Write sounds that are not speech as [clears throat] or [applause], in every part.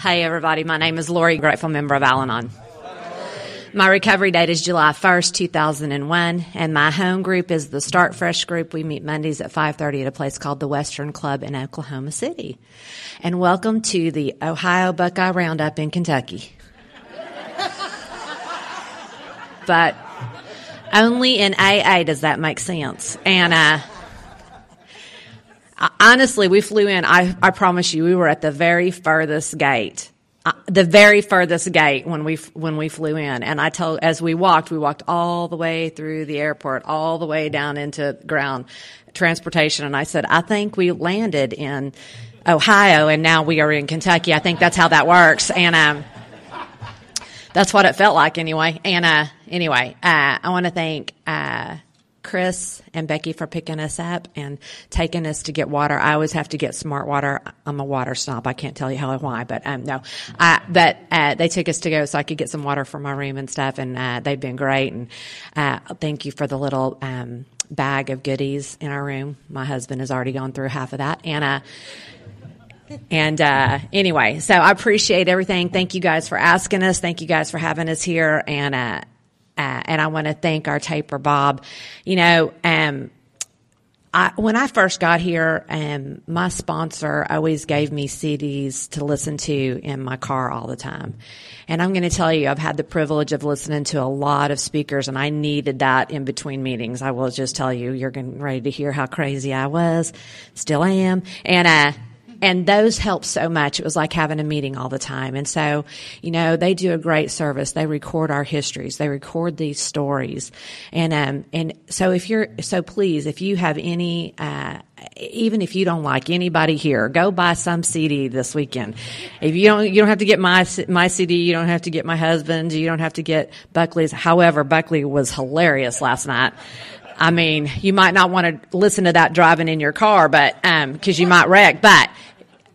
Hey, everybody. My name is Lori, grateful member of Al Anon. My recovery date is July 1st, 2001, and my home group is the Start Fresh group. We meet Mondays at 5.30 at a place called the Western Club in Oklahoma City. And welcome to the Ohio Buckeye Roundup in Kentucky. but only in AA does that make sense. And, uh, honestly, we flew in. I, I promise you, we were at the very furthest gate, uh, the very furthest gate when we when we flew in. And I told, as we walked, we walked all the way through the airport, all the way down into ground transportation. And I said, I think we landed in Ohio, and now we are in Kentucky. I think that's how that works. And um, that's what it felt like, anyway. And uh, anyway, uh, I want to thank. Chris and Becky for picking us up and taking us to get water. I always have to get smart water. I'm a water snob. I can't tell you how and why, but um, no. I, but uh, they took us to go so I could get some water for my room and stuff, and uh, they've been great. And uh, thank you for the little um, bag of goodies in our room. My husband has already gone through half of that, and. Uh, and uh, anyway, so I appreciate everything. Thank you guys for asking us. Thank you guys for having us here. And uh, uh, and I want to thank our taper, Bob. You know, um, I, when I first got here, um, my sponsor always gave me CDs to listen to in my car all the time. And I'm going to tell you, I've had the privilege of listening to a lot of speakers, and I needed that in between meetings. I will just tell you, you're getting ready to hear how crazy I was, still am. And uh, and those help so much. It was like having a meeting all the time. And so, you know, they do a great service. They record our histories. They record these stories. And, um, and so if you're, so please, if you have any, uh, even if you don't like anybody here, go buy some CD this weekend. If you don't, you don't have to get my my CD. You don't have to get my husband's. You don't have to get Buckley's. However, Buckley was hilarious last night. I mean, you might not want to listen to that driving in your car, but um, because you might wreck. But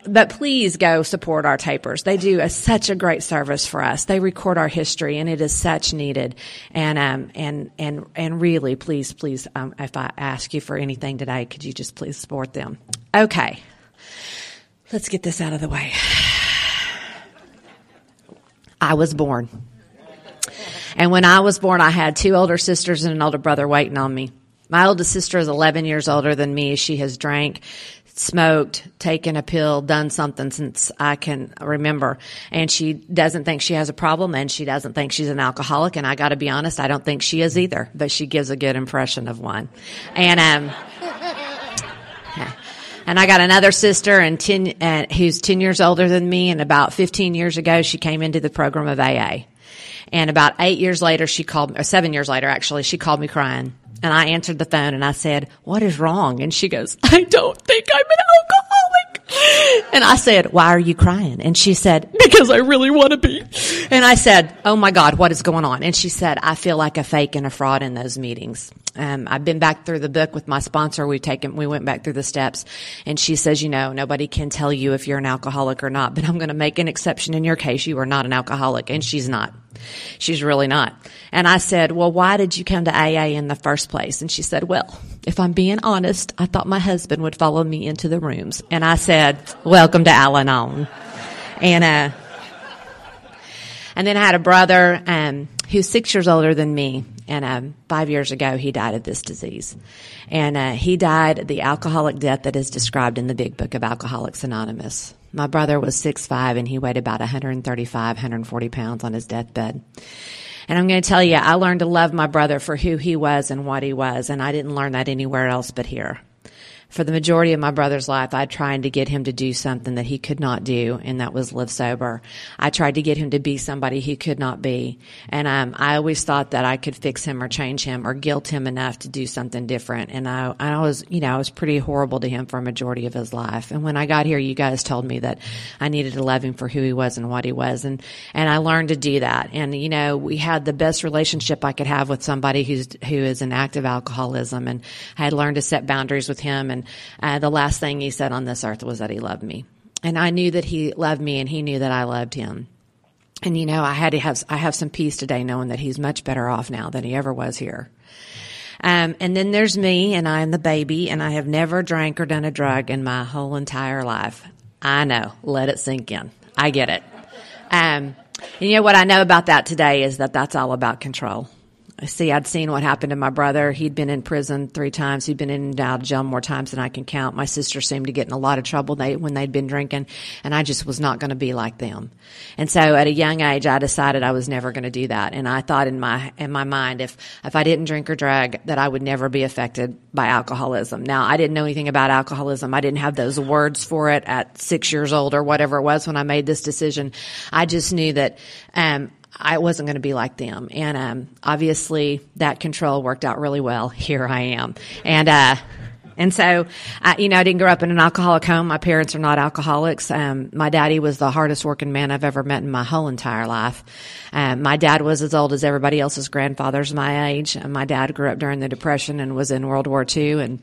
but please go support our tapers. They do a, such a great service for us. They record our history, and it is such needed. And um, and and and really, please, please, um, if I ask you for anything today, could you just please support them? Okay, let's get this out of the way. I was born, and when I was born, I had two older sisters and an older brother waiting on me. My oldest sister is 11 years older than me. She has drank smoked, taken a pill, done something since I can remember. And she doesn't think she has a problem and she doesn't think she's an alcoholic. And I got to be honest, I don't think she is either, but she gives a good impression of one. And, um. [laughs] And I got another sister and 10, uh, who's 10 years older than me. And about 15 years ago, she came into the program of AA. And about eight years later, she called, or seven years later, actually, she called me crying. And I answered the phone and I said, what is wrong? And she goes, I don't think I'm an alcoholic. And I said, why are you crying? And she said, because I really want to be. And I said, oh my God, what is going on? And she said, I feel like a fake and a fraud in those meetings. Um, I've been back through the book with my sponsor. We've taken, we went back through the steps and she says, you know, nobody can tell you if you're an alcoholic or not, but I'm going to make an exception in your case. You are not an alcoholic and she's not. She's really not. And I said, well, why did you come to AA in the first place? And she said, well, if I'm being honest, I thought my husband would follow me into the rooms. And I said, welcome to Al-Anon. And, uh, and then I had a brother, um, who's six years older than me. And um, five years ago, he died of this disease. And uh, he died the alcoholic death that is described in the big book of Alcoholics Anonymous. My brother was six five, and he weighed about 135, 140 pounds on his deathbed. And I'm going to tell you, I learned to love my brother for who he was and what he was, and I didn't learn that anywhere else but here for the majority of my brother's life, I tried to get him to do something that he could not do, and that was live sober. I tried to get him to be somebody he could not be. And um, I always thought that I could fix him or change him or guilt him enough to do something different. And I, I was, you know, I was pretty horrible to him for a majority of his life. And when I got here, you guys told me that I needed to love him for who he was and what he was. And, and I learned to do that. And, you know, we had the best relationship I could have with somebody who's, who is in active alcoholism. And I had learned to set boundaries with him and uh, the last thing he said on this earth was that he loved me. And I knew that he loved me and he knew that I loved him. And you know, I had to have, I have some peace today knowing that he's much better off now than he ever was here. Um, and then there's me and I'm the baby and I have never drank or done a drug in my whole entire life. I know. Let it sink in. I get it. Um, and you know what I know about that today is that that's all about control. See, I'd seen what happened to my brother. He'd been in prison three times. He'd been in and out of jail more times than I can count. My sister seemed to get in a lot of trouble they, when they'd been drinking, and I just was not going to be like them. And so at a young age, I decided I was never going to do that. And I thought in my, in my mind, if, if I didn't drink or drag, that I would never be affected by alcoholism. Now, I didn't know anything about alcoholism. I didn't have those words for it at six years old or whatever it was when I made this decision. I just knew that, um, I wasn't going to be like them. And um, obviously, that control worked out really well. [laughs] Here I am. And, uh, and so, I, you know, I didn't grow up in an alcoholic home. My parents are not alcoholics. Um, my daddy was the hardest working man I've ever met in my whole entire life. Um, my dad was as old as everybody else's grandfathers my age. And my dad grew up during the Depression and was in World War II. And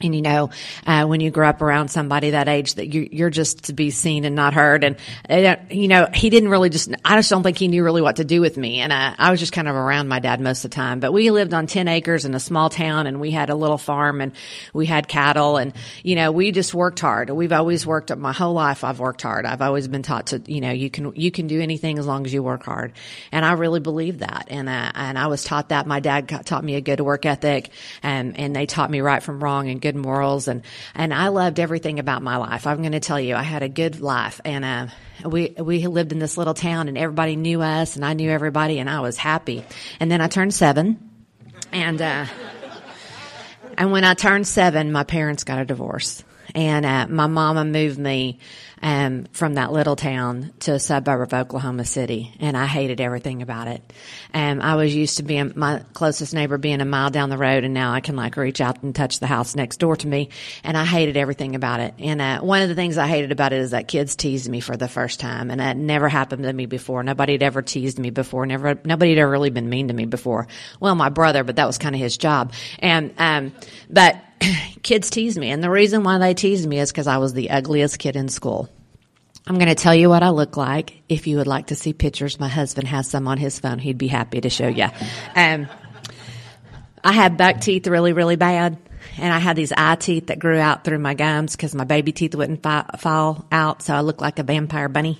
and you know, uh, when you grow up around somebody that age, that you, you're just to be seen and not heard. And uh, you know, he didn't really just. I just don't think he knew really what to do with me. And uh, I was just kind of around my dad most of the time. But we lived on ten acres in a small town, and we had a little farm, and we had cattle, and you know, we just worked hard. We've always worked. My whole life, I've worked hard. I've always been taught to, you know, you can you can do anything as long as you work hard. And I really believe that. And uh, and I was taught that. My dad taught me a good work ethic, and and they taught me right from wrong and good morals and and I loved everything about my life. I'm going to tell you, I had a good life, and uh, we we lived in this little town, and everybody knew us, and I knew everybody, and I was happy. And then I turned seven, and uh, and when I turned seven, my parents got a divorce, and uh, my mama moved me um, from that little town to a suburb of Oklahoma City, and I hated everything about it. Um, I was used to being my closest neighbor being a mile down the road, and now I can like reach out and touch the house next door to me, and I hated everything about it. And uh, one of the things I hated about it is that kids teased me for the first time, and that never happened to me before. Nobody had ever teased me before. Never, nobody had ever really been mean to me before. Well, my brother, but that was kind of his job. And um, but [clears throat] kids tease me, and the reason why they teased me is because I was the ugliest kid in school. I'm going to tell you what I look like. If you would like to see pictures, my husband has some on his phone. He'd be happy to show you. Um, I had buck teeth really, really bad. And I had these eye teeth that grew out through my gums because my baby teeth wouldn't fi- fall out. So I looked like a vampire bunny.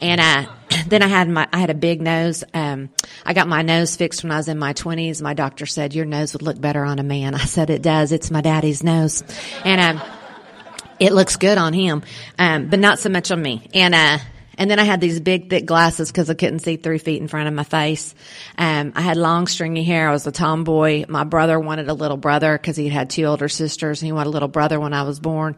And, uh, [clears throat] then I had my, I had a big nose. Um, I got my nose fixed when I was in my twenties. My doctor said your nose would look better on a man. I said it does. It's my daddy's nose. And, um, it looks good on him, um, but not so much on me. And, uh, and then I had these big, thick glasses because I couldn't see three feet in front of my face. Um, I had long, stringy hair. I was a tomboy. My brother wanted a little brother because he had two older sisters and he wanted a little brother when I was born.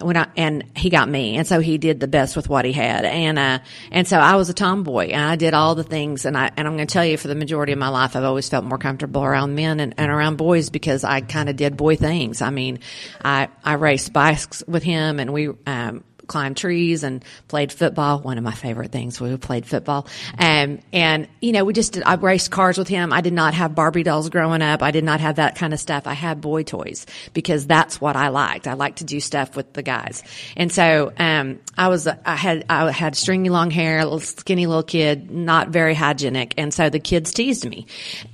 When I, and he got me. And so he did the best with what he had. And, uh, and so I was a tomboy and I did all the things. And I, and I'm going to tell you for the majority of my life, I've always felt more comfortable around men and, and around boys because I kind of did boy things. I mean, I, I raced bikes with him and we, um, climbed trees and played football. One of my favorite things. We played football. Um, and, you know, we just did, I raced cars with him. I did not have Barbie dolls growing up. I did not have that kind of stuff. I had boy toys because that's what I liked. I liked to do stuff with the guys. And so, um, I was, I had, I had stringy long hair, a little skinny little kid, not very hygienic. And so the kids teased me.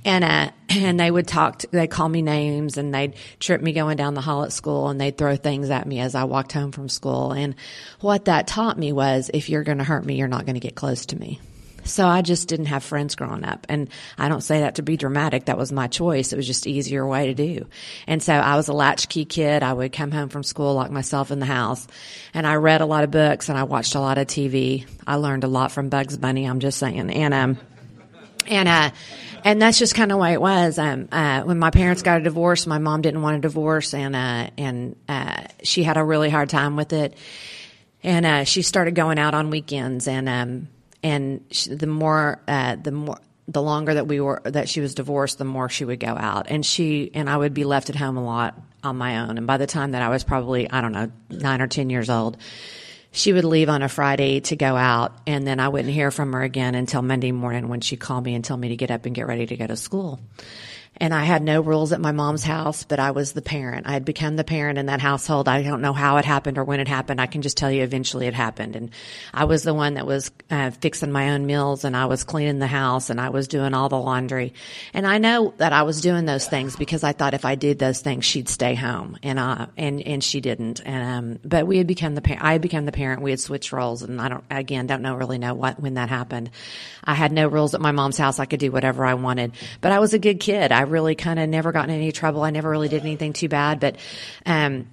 And, uh, and they would talk, to, they'd call me names and they'd trip me going down the hall at school and they'd throw things at me as I walked home from school. And what that taught me was if you're going to hurt me, you're not going to get close to me. So I just didn't have friends growing up. And I don't say that to be dramatic. That was my choice. It was just easier way to do. And so I was a latchkey kid. I would come home from school, lock myself in the house. And I read a lot of books and I watched a lot of TV. I learned a lot from Bugs Bunny. I'm just saying. And, um, and, uh, and that's just kind of way it was. Um, uh, when my parents got a divorce, my mom didn't want a divorce and, uh, and, uh, she had a really hard time with it. And, uh, she started going out on weekends and, um, and she, the more, uh, the more, the longer that we were, that she was divorced, the more she would go out. And she, and I would be left at home a lot on my own. And by the time that I was probably, I don't know, nine or 10 years old, she would leave on a Friday to go out, and then I wouldn't hear from her again until Monday morning when she called me and told me to get up and get ready to go to school. And I had no rules at my mom's house, but I was the parent. I had become the parent in that household. I don't know how it happened or when it happened. I can just tell you eventually it happened. And I was the one that was uh, fixing my own meals and I was cleaning the house and I was doing all the laundry. And I know that I was doing those things because I thought if I did those things, she'd stay home. And, uh, and, and she didn't. And, um, but we had become the parent. I had become the parent. We had switched roles and I don't, again, don't know really know what, when that happened. I had no rules at my mom's house. I could do whatever I wanted, but I was a good kid. I really kind of never got in any trouble. I never really did anything too bad, but, um,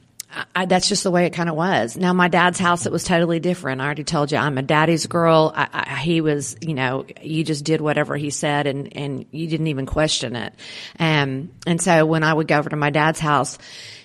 I, that's just the way it kind of was. Now, my dad's house, it was totally different. I already told you, I'm a daddy's girl. I, I, he was, you know, you just did whatever he said and, and you didn't even question it. Um, and so when I would go over to my dad's house,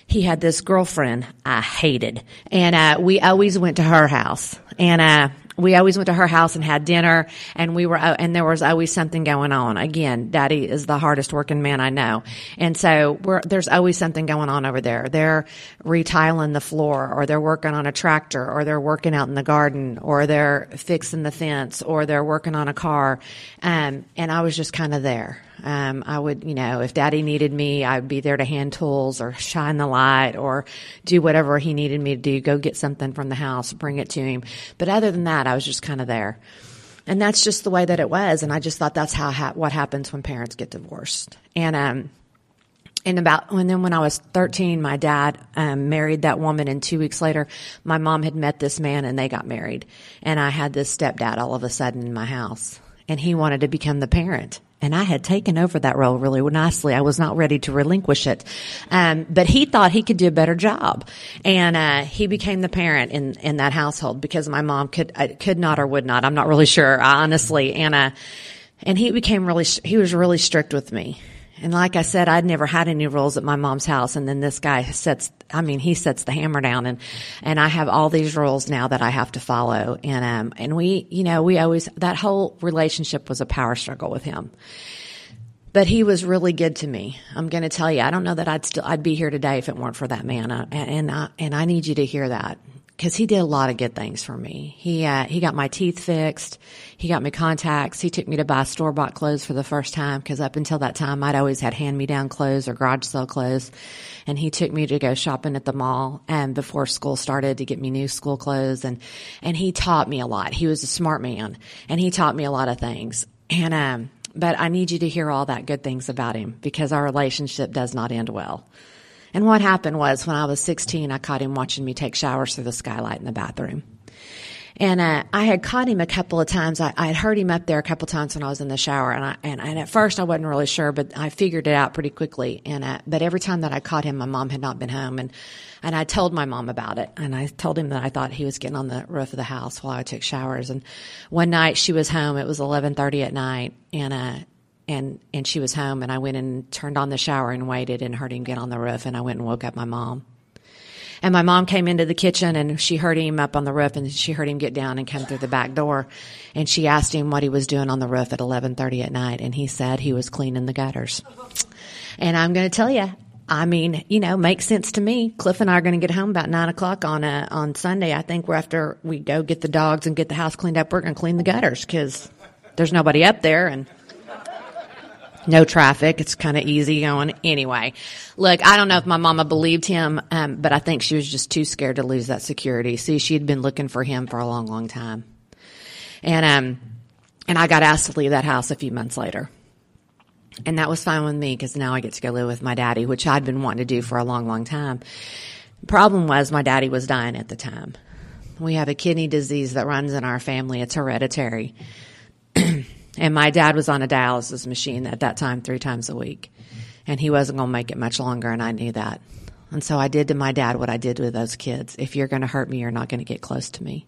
he had this girlfriend I hated. And, uh, we always went to her house. And, uh, we always went to her house and had dinner and we were, and there was always something going on. Again, daddy is the hardest working man I know. And so there's always something going on over there. They're retiling the floor or they're working on a tractor or they're working out in the garden or they're fixing the fence or they're working on a car. Um, and I was just kind of there. Um, I would, you know, if daddy needed me, I'd be there to hand tools or shine the light or do whatever he needed me to do, go get something from the house, bring it to him. But other than that, I was just kind of there. And that's just the way that it was. And I just thought that's how, ha- what happens when parents get divorced. And, um, and about and then when I was 13, my dad um, married that woman, and two weeks later, my mom had met this man, and they got married. And I had this stepdad all of a sudden in my house, and he wanted to become the parent. And I had taken over that role really nicely. I was not ready to relinquish it. Um, but he thought he could do a better job. And, uh, he became the parent in, in that household because my mom could, uh, could not or would not. I'm not really sure, honestly. And, uh, and he became really, he was really strict with me. And like I said, I'd never had any rules at my mom's house. And then this guy sets, I mean, he sets the hammer down and, and I have all these rules now that I have to follow. And, um, and we, you know, we always, that whole relationship was a power struggle with him. But he was really good to me. I'm going to tell you, I don't know that I'd still, I'd be here today if it weren't for that man. I, and I, and I need you to hear that because he did a lot of good things for me. He uh, he got my teeth fixed. He got me contacts. He took me to buy store bought clothes for the first time because up until that time I'd always had hand me down clothes or garage sale clothes, and he took me to go shopping at the mall and before school started to get me new school clothes and and he taught me a lot. He was a smart man and he taught me a lot of things. And um, but I need you to hear all that good things about him because our relationship does not end well. And what happened was when I was 16, I caught him watching me take showers through the skylight in the bathroom. And uh, I had caught him a couple of times. I, I had heard him up there a couple of times when I was in the shower, and I and, and at first I wasn't really sure, but I figured it out pretty quickly. And uh, but every time that I caught him, my mom had not been home, and and I told my mom about it, and I told him that I thought he was getting on the roof of the house while I took showers. And one night she was home; it was eleven thirty at night, and uh, and and she was home and I went and turned on the shower and waited and heard him get on the roof and I went and woke up my mom. And my mom came into the kitchen and she heard him up on the roof and she heard him get down and come through the back door and she asked him what he was doing on the roof at 11:30 at night and he said he was cleaning the gutters. And I'm going to tell you, I mean, you know, makes sense to me. Cliff and I are going to get home about nine o'clock on uh, on Sunday. I think we're after we go get the dogs and get the house cleaned up. We're going to clean the gutters because there's nobody up there and no traffic. It's kind of easy going anyway. Look, I don't know if my mama believed him, um, but I think she was just too scared to lose that security. See, she'd been looking for him for a long, long time. And, um, and I got asked to leave that house a few months later. And that was fine with me because now I get to go live with my daddy, which I'd been wanting to do for a long, long time. problem was my daddy was dying at the time. We have a kidney disease that runs in our family. It's hereditary. And my dad was on a dialysis machine at that time three times a week. And he wasn't going to make it much longer, and I knew that. And so I did to my dad what I did with those kids. If you're going to hurt me, you're not going to get close to me.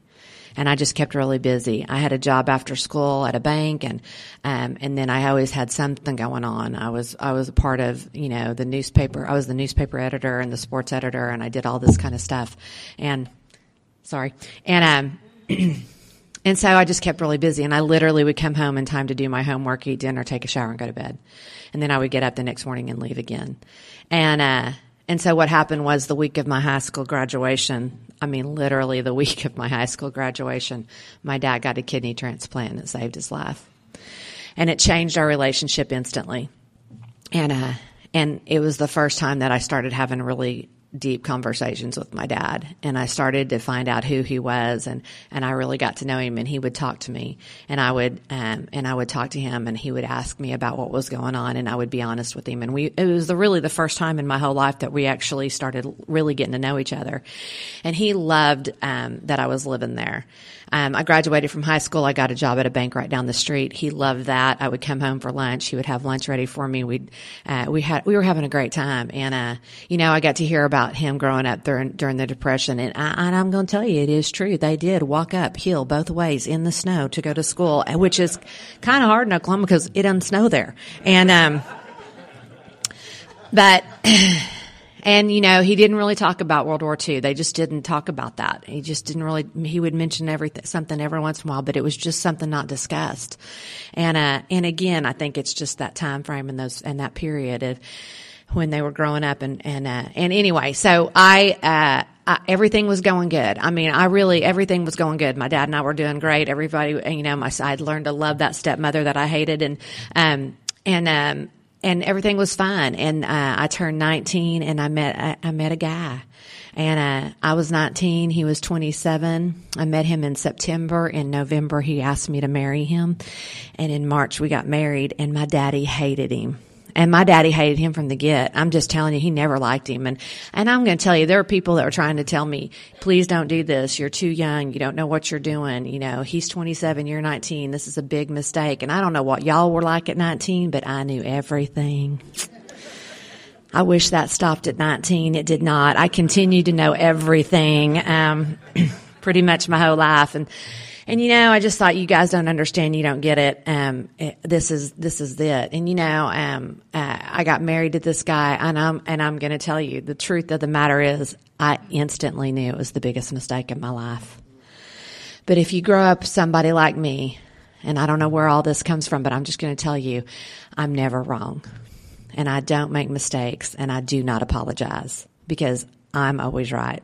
And I just kept really busy. I had a job after school at a bank, and um, and then I always had something going on. I was I was a part of you know the newspaper. I was the newspaper editor and the sports editor, and I did all this kind of stuff. And sorry, and um. [clears throat] And so I just kept really busy and I literally would come home in time to do my homework, eat dinner, take a shower and go to bed. And then I would get up the next morning and leave again. And, uh, and so what happened was the week of my high school graduation, I mean, literally the [laughs] week of my high school graduation, my dad got a kidney transplant and it saved his life. And it changed our relationship instantly. and uh, and it was the first time that I started having really deep conversations with my dad and I started to find out who he was and and I really got to know him and he would talk to me and I would um and I would talk to him and he would ask me about what was going on and I would be honest with him and we it was the really the first time in my whole life that we actually started really getting to know each other and he loved um that I was living there um, I graduated from high school. I got a job at a bank right down the street. He loved that. I would come home for lunch. He would have lunch ready for me. We'd, uh, we had, we were having a great time. And, uh, you know, I got to hear about him growing up during, during the depression. And, I, and I'm going to tell you, it is true. They did walk up hill both ways in the snow to go to school, which is kind of hard in Oklahoma because it doesn't snow there. And, um, but, [clears throat] And, you know, he didn't really talk about World War II. They just didn't talk about that. He just didn't really, he would mention everything, something every once in a while, but it was just something not discussed. And, uh, and again, I think it's just that time frame and those, and that period of when they were growing up and, and, uh, and anyway, so I, uh, I, everything was going good. I mean, I really, everything was going good. My dad and I were doing great. Everybody, you know, my side learned to love that stepmother that I hated and, um, and, um, and everything was fine. And uh, I turned 19, and I met I, I met a guy, and uh, I was 19. He was 27. I met him in September. In November, he asked me to marry him, and in March we got married. And my daddy hated him. And my daddy hated him from the get. I'm just telling you, he never liked him. And, and I'm going to tell you, there are people that are trying to tell me, please don't do this. You're too young. You don't know what you're doing. You know, he's 27, you're 19. This is a big mistake. And I don't know what y'all were like at 19, but I knew everything. I wish that stopped at 19. It did not. I continued to know everything, um, [clears throat] pretty much my whole life. And, and you know, I just thought you guys don't understand. You don't get it. Um, it, this is, this is it. And you know, um, uh, I got married to this guy and I'm, and I'm going to tell you the truth of the matter is I instantly knew it was the biggest mistake in my life. But if you grow up somebody like me, and I don't know where all this comes from, but I'm just going to tell you, I'm never wrong. And I don't make mistakes and I do not apologize because I'm always right.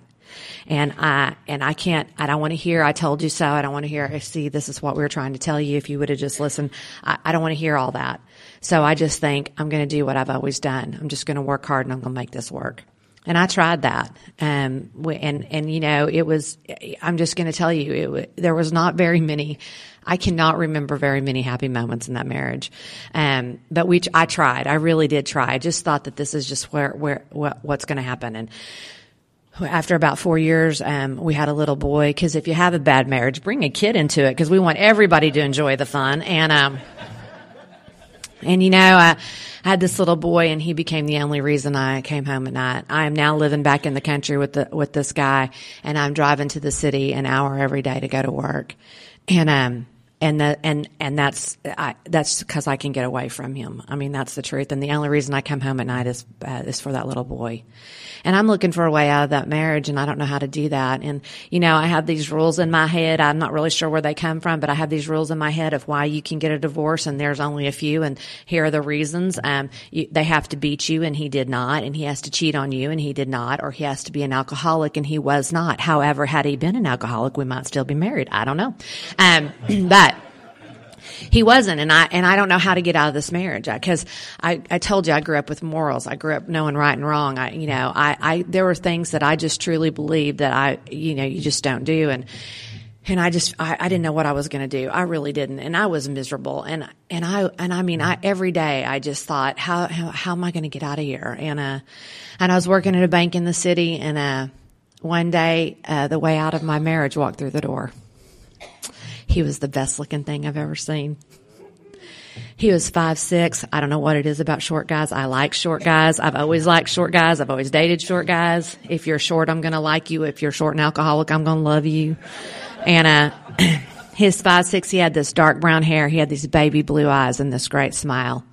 And I, and I can't, I don't want to hear, I told you so. I don't want to hear, I see, this is what we were trying to tell you. If you would have just listened, I, I don't want to hear all that. So I just think I'm going to do what I've always done. I'm just going to work hard and I'm going to make this work. And I tried that. Um, and, and, you know, it was, I'm just going to tell you, it, there was not very many, I cannot remember very many happy moments in that marriage. Um, but we, I tried. I really did try. I just thought that this is just where, where, what, what's going to happen. And, after about four years, um, we had a little boy. Because if you have a bad marriage, bring a kid into it because we want everybody to enjoy the fun. And um, and you know, I had this little boy, and he became the only reason I came home at night. I am now living back in the country with the with this guy, and I'm driving to the city an hour every day to go to work. And um, and that and and that's I, that's because I can get away from him. I mean, that's the truth. And the only reason I come home at night is uh, is for that little boy. And I'm looking for a way out of that marriage, and I don't know how to do that. And you know, I have these rules in my head. I'm not really sure where they come from, but I have these rules in my head of why you can get a divorce, and there's only a few, and here are the reasons. Um, you, they have to beat you, and he did not, and he has to cheat on you, and he did not, or he has to be an alcoholic, and he was not. However, had he been an alcoholic, we might still be married. I don't know. Um, [clears throat] but he wasn't and i and i don't know how to get out of this marriage because I, I told you i grew up with morals i grew up knowing right and wrong i you know i i there were things that i just truly believed that i you know you just don't do and and I just I, I didn't know what I was going to do. I really didn't, and I was miserable. And and I and I mean, I every day I just thought, how how, how am I going to get out of here? And uh, and I was working at a bank in the city, and uh, one day uh, the way out of my marriage walked through the door. He was the best looking thing I've ever seen. He was five six. I don't know what it is about short guys. I like short guys. I've always liked short guys. I've always dated short guys. If you're short, I'm gonna like you. If you're short and alcoholic, I'm gonna love you. And uh, [clears throat] his five six. He had this dark brown hair. He had these baby blue eyes and this great smile.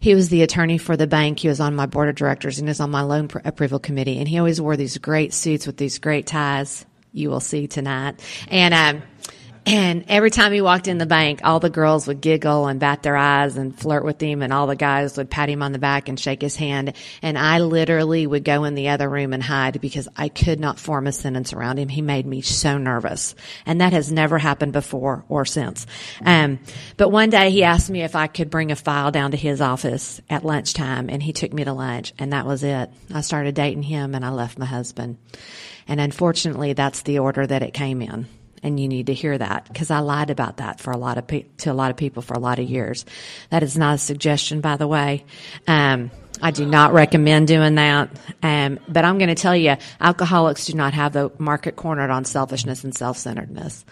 He was the attorney for the bank. He was on my board of directors and was on my loan approval committee. And he always wore these great suits with these great ties. You will see tonight. And um, And every time he walked in the bank, all the girls would giggle and bat their eyes and flirt with him, and all the guys would pat him on the back and shake his hand. And I literally would go in the other room and hide because I could not form a sentence around him. He made me so nervous. And that has never happened before or since. Um, but one day he asked me if I could bring a file down to his office at lunchtime, and he took me to lunch, and that was it. I started dating him, and I left my husband. And unfortunately, that's the order that it came in and you need to hear that because I lied about that for a lot of pe- to a lot of people for a lot of years. That is not a suggestion, by the way. Um, I do not recommend doing that. Um, but I'm going to tell you, alcoholics do not have the market cornered on selfishness and self-centeredness.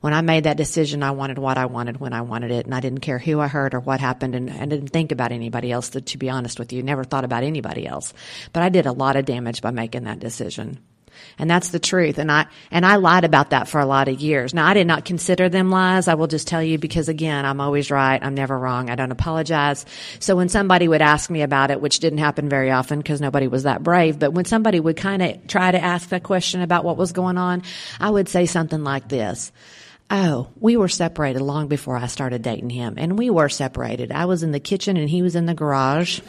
When I made that decision, I wanted what I wanted when I wanted it, and I didn't care who I hurt or what happened, and I didn't think about anybody else. To, to be honest with you, never thought about anybody else. But I did a lot of damage by making that decision. And that's the truth. And I, and I lied about that for a lot of years. Now, I did not consider them lies. I will just tell you because again, I'm always right. I'm never wrong. I don't apologize. So when somebody would ask me about it, which didn't happen very often because nobody was that brave, but when somebody would kind of try to ask a question about what was going on, I would say something like this. Oh, we were separated long before I started dating him. And we were separated. I was in the kitchen and he was in the garage.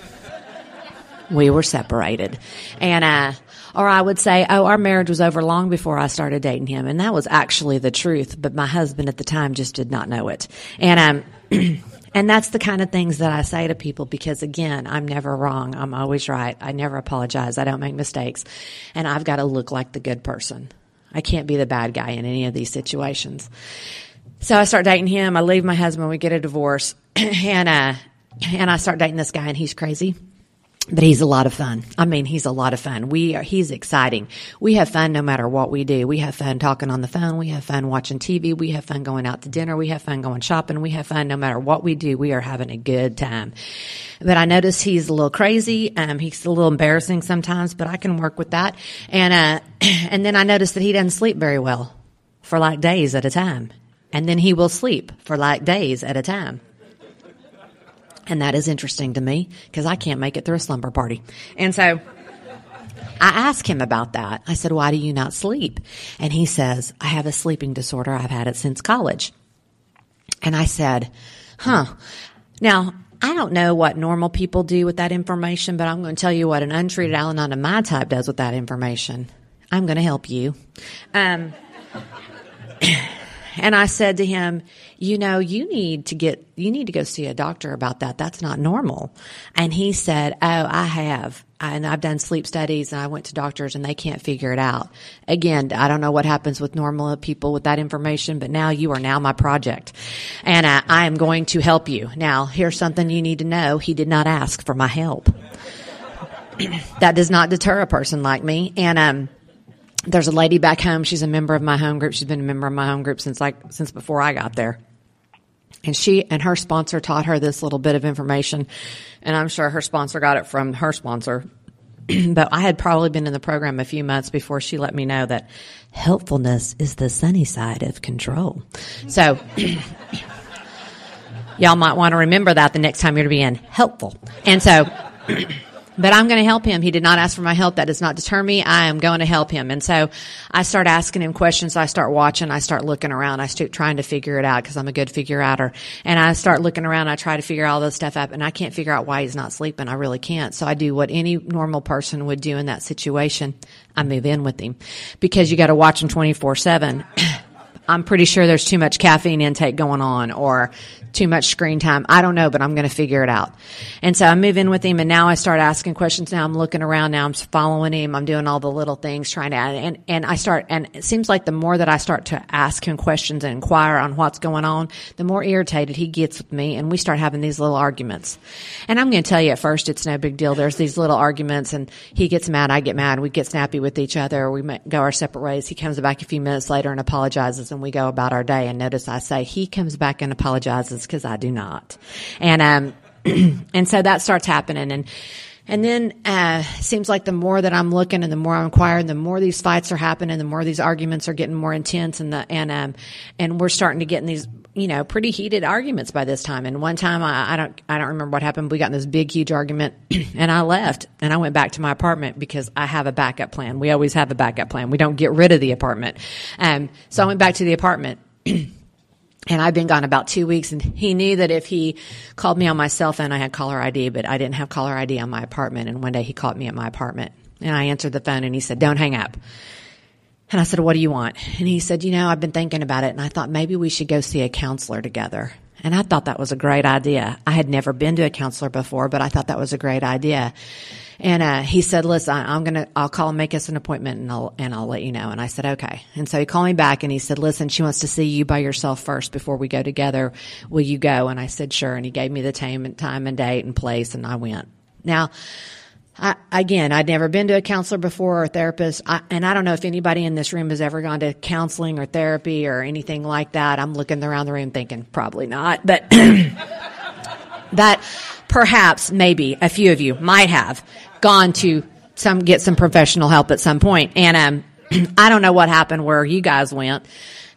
We were separated. And, uh, or I would say, oh, our marriage was over long before I started dating him. And that was actually the truth, but my husband at the time just did not know it. And, um, [clears throat] and that's the kind of things that I say to people because again, I'm never wrong. I'm always right. I never apologize. I don't make mistakes. And I've got to look like the good person. I can't be the bad guy in any of these situations. So I start dating him. I leave my husband. We get a divorce [clears throat] and, uh, and I start dating this guy and he's crazy but he's a lot of fun. I mean, he's a lot of fun. We are, he's exciting. We have fun no matter what we do. We have fun talking on the phone. We have fun watching TV. We have fun going out to dinner. We have fun going shopping. We have fun no matter what we do. We are having a good time. But I notice he's a little crazy. Um, he's a little embarrassing sometimes, but I can work with that. And, uh, [clears throat] and then I notice that he doesn't sleep very well for like days at a time. And then he will sleep for like days at a time. And that is interesting to me because I can't make it through a slumber party. And so I asked him about that. I said, why do you not sleep? And he says, I have a sleeping disorder. I've had it since college. And I said, huh. Now, I don't know what normal people do with that information, but I'm going to tell you what an untreated Al-Anon of my type does with that information. I'm going to help you. Um, and I said to him, you know, you need to get, you need to go see a doctor about that. That's not normal. And he said, Oh, I have. And I've done sleep studies and I went to doctors and they can't figure it out. Again, I don't know what happens with normal people with that information, but now you are now my project and I, I am going to help you. Now, here's something you need to know. He did not ask for my help. [clears throat] that does not deter a person like me. And, um, there's a lady back home. She's a member of my home group. She's been a member of my home group since like since before I got there. And she and her sponsor taught her this little bit of information, and I'm sure her sponsor got it from her sponsor. [clears throat] but I had probably been in the program a few months before she let me know that helpfulness is the sunny side of control. So [clears throat] y'all might want to remember that the next time you're being helpful. And so [clears throat] but I'm going to help him. He did not ask for my help. That does not deter me. I am going to help him. And so I start asking him questions. I start watching. I start looking around. I start trying to figure it out because I'm a good figure outer. And I start looking around. I try to figure all this stuff out and I can't figure out why he's not sleeping. I really can't. So I do what any normal person would do in that situation. I move in with him because you got to watch him 24 seven. [clears throat] I'm pretty sure there's too much caffeine intake going on or too much screen time. I don't know, but I'm going to figure it out. And so I move in with him and now I start asking questions. Now I'm looking around. Now I'm following him. I'm doing all the little things trying to, and, and I start, and it seems like the more that I start to ask him questions and inquire on what's going on, the more irritated he gets with me and we start having these little arguments. And I'm going to tell you at first, it's no big deal. There's these little arguments and he gets mad. I get mad. We get snappy with each other. We go our separate ways. He comes back a few minutes later and apologizes and we go about our day. And notice I say he comes back and apologizes because I do not. And, um, [clears throat] and so that starts happening. And, and then, uh, seems like the more that I'm looking and the more I'm inquiring, the more these fights are happening, the more these arguments are getting more intense and the, and, um, and we're starting to get in these, you know, pretty heated arguments by this time. And one time I, I don't, I don't remember what happened. We got in this big, huge argument [clears throat] and I left and I went back to my apartment because I have a backup plan. We always have a backup plan. We don't get rid of the apartment. Um, so I went back to the apartment [clears throat] And I'd been gone about two weeks and he knew that if he called me on my cell phone, I had caller ID, but I didn't have caller ID on my apartment. And one day he called me at my apartment and I answered the phone and he said, don't hang up. And I said, what do you want? And he said, you know, I've been thinking about it and I thought maybe we should go see a counselor together. And I thought that was a great idea. I had never been to a counselor before, but I thought that was a great idea. And uh, he said, "Listen, I'm gonna, I'll call and make us an appointment, and I'll and I'll let you know." And I said, "Okay." And so he called me back, and he said, "Listen, she wants to see you by yourself first before we go together. Will you go?" And I said, "Sure." And he gave me the time, time and date and place, and I went. Now. I, again, I'd never been to a counselor before or a therapist, I, and I don't know if anybody in this room has ever gone to counseling or therapy or anything like that. I'm looking around the room thinking probably not, but [clears throat] that perhaps, maybe a few of you might have gone to some get some professional help at some point. And um, [clears throat] I don't know what happened where you guys went,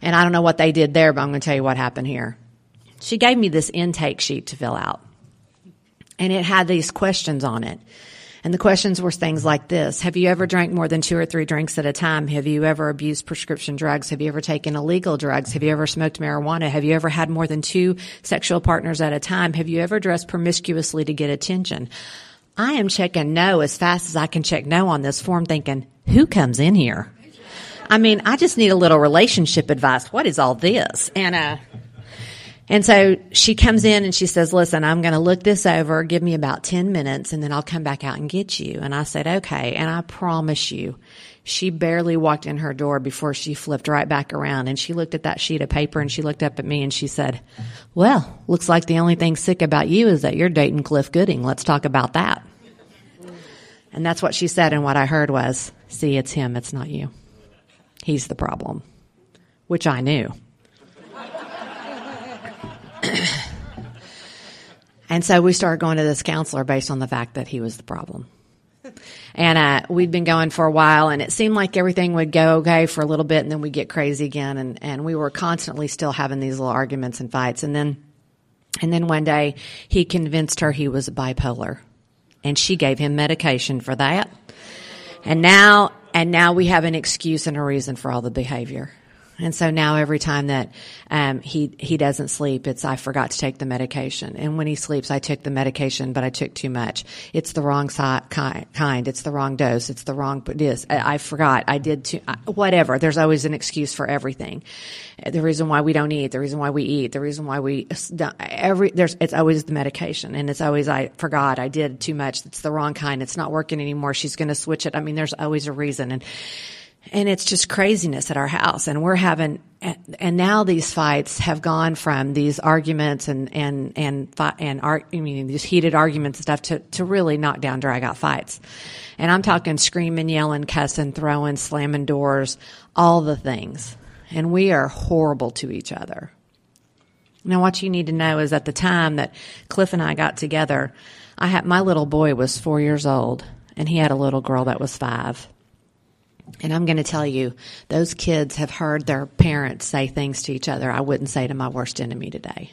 and I don't know what they did there, but I'm going to tell you what happened here. She gave me this intake sheet to fill out, and it had these questions on it. And the questions were things like this. Have you ever drank more than two or three drinks at a time? Have you ever abused prescription drugs? Have you ever taken illegal drugs? Have you ever smoked marijuana? Have you ever had more than two sexual partners at a time? Have you ever dressed promiscuously to get attention? I am checking no as fast as I can check no on this form thinking, who comes in here? I mean, I just need a little relationship advice. What is all this? And, uh, and so she comes in and she says, listen, I'm going to look this over. Give me about 10 minutes and then I'll come back out and get you. And I said, okay. And I promise you, she barely walked in her door before she flipped right back around and she looked at that sheet of paper and she looked up at me and she said, well, looks like the only thing sick about you is that you're dating Cliff Gooding. Let's talk about that. And that's what she said. And what I heard was, see, it's him. It's not you. He's the problem, which I knew. [coughs] and so we started going to this counselor based on the fact that he was the problem. And uh, we'd been going for a while, and it seemed like everything would go okay for a little bit, and then we'd get crazy again. And, and we were constantly still having these little arguments and fights. And then, and then one day, he convinced her he was bipolar, and she gave him medication for that. And now, and now we have an excuse and a reason for all the behavior. And so now every time that um, he he doesn't sleep, it's I forgot to take the medication. And when he sleeps, I took the medication, but I took too much. It's the wrong si- kind. It's the wrong dose. It's the wrong this. I, I forgot. I did too. Whatever. There's always an excuse for everything. The reason why we don't eat. The reason why we eat. The reason why we every there's it's always the medication, and it's always I forgot. I did too much. It's the wrong kind. It's not working anymore. She's going to switch it. I mean, there's always a reason and and it's just craziness at our house. And we're having and now these fights have gone from these arguments and and and and I mean these heated arguments and stuff to to really knock down drag out fights. And I'm talking screaming yelling cussing throwing slamming doors all the things. And we are horrible to each other. Now what you need to know is at the time that Cliff and I got together I had my little boy was 4 years old and he had a little girl that was 5 and I'm going to tell you, those kids have heard their parents say things to each other I wouldn't say to my worst enemy today.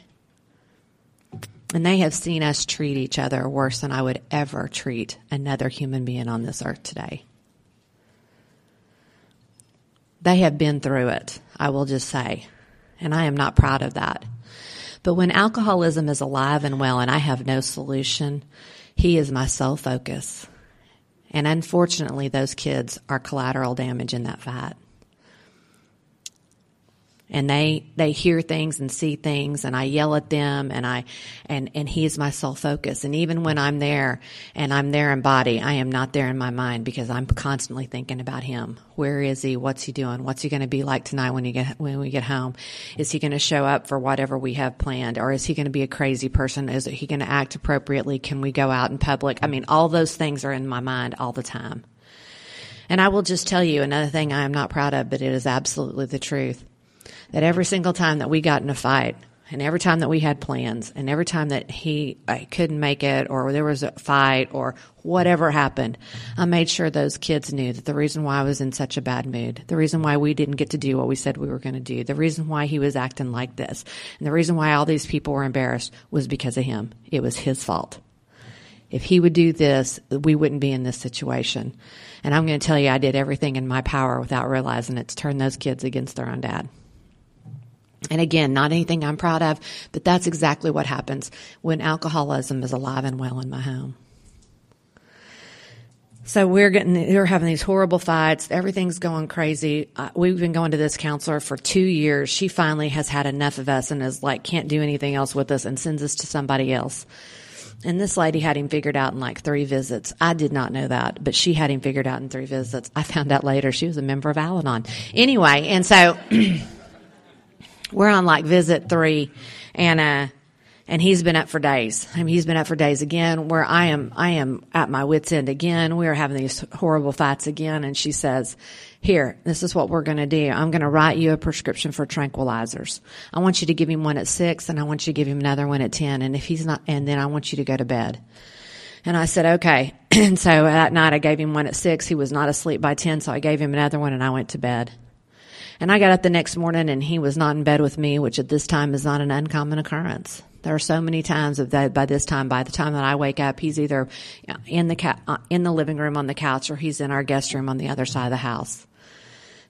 And they have seen us treat each other worse than I would ever treat another human being on this earth today. They have been through it, I will just say. And I am not proud of that. But when alcoholism is alive and well and I have no solution, he is my sole focus. And unfortunately, those kids are collateral damage in that fight. And they, they hear things and see things and I yell at them and I, and, and he is my sole focus. And even when I'm there and I'm there in body, I am not there in my mind because I'm constantly thinking about him. Where is he? What's he doing? What's he going to be like tonight when he get when we get home? Is he going to show up for whatever we have planned, or is he going to be a crazy person? Is he going to act appropriately? Can we go out in public? I mean, all those things are in my mind all the time. And I will just tell you another thing I am not proud of, but it is absolutely the truth. That every single time that we got in a fight, and every time that we had plans, and every time that he I couldn't make it, or there was a fight, or whatever happened, I made sure those kids knew that the reason why I was in such a bad mood, the reason why we didn't get to do what we said we were going to do, the reason why he was acting like this, and the reason why all these people were embarrassed was because of him. It was his fault. If he would do this, we wouldn't be in this situation. And I'm going to tell you, I did everything in my power without realizing it to turn those kids against their own dad. And again, not anything I'm proud of, but that's exactly what happens when alcoholism is alive and well in my home. So we're getting, we're having these horrible fights. Everything's going crazy. Uh, we've been going to this counselor for two years. She finally has had enough of us and is like, can't do anything else with us and sends us to somebody else. And this lady had him figured out in like three visits. I did not know that, but she had him figured out in three visits. I found out later she was a member of Al Anon. Anyway, and so [clears throat] we're on like visit three and, uh, and he's been up for days. I mean, he's been up for days again where I am, I am at my wits end again. We are having these horrible fights again. And she says, here, this is what we're going to do. I'm going to write you a prescription for tranquilizers. I want you to give him one at six and I want you to give him another one at 10. And if he's not, and then I want you to go to bed. And I said, okay. [clears throat] and so that night I gave him one at six. He was not asleep by 10. So I gave him another one and I went to bed. And I got up the next morning and he was not in bed with me, which at this time is not an uncommon occurrence. There are so many times of that by this time, by the time that I wake up, he's either in the ca- uh, in the living room on the couch or he's in our guest room on the other side of the house.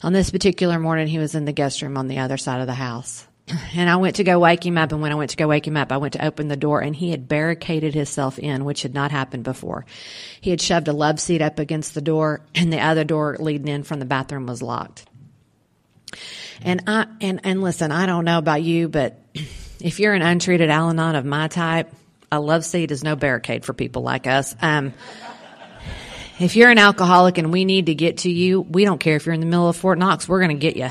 On this particular morning, he was in the guest room on the other side of the house. [clears throat] And I went to go wake him up. And when I went to go wake him up, I went to open the door and he had barricaded himself in, which had not happened before. He had shoved a love seat up against the door [clears throat] and the other door leading in from the bathroom was locked. And I, and, and listen, I don't know about you, but if you're an untreated Al Anon of my type, a love seat is no barricade for people like us. Um, if you're an alcoholic and we need to get to you, we don't care if you're in the middle of Fort Knox, we're going to get you.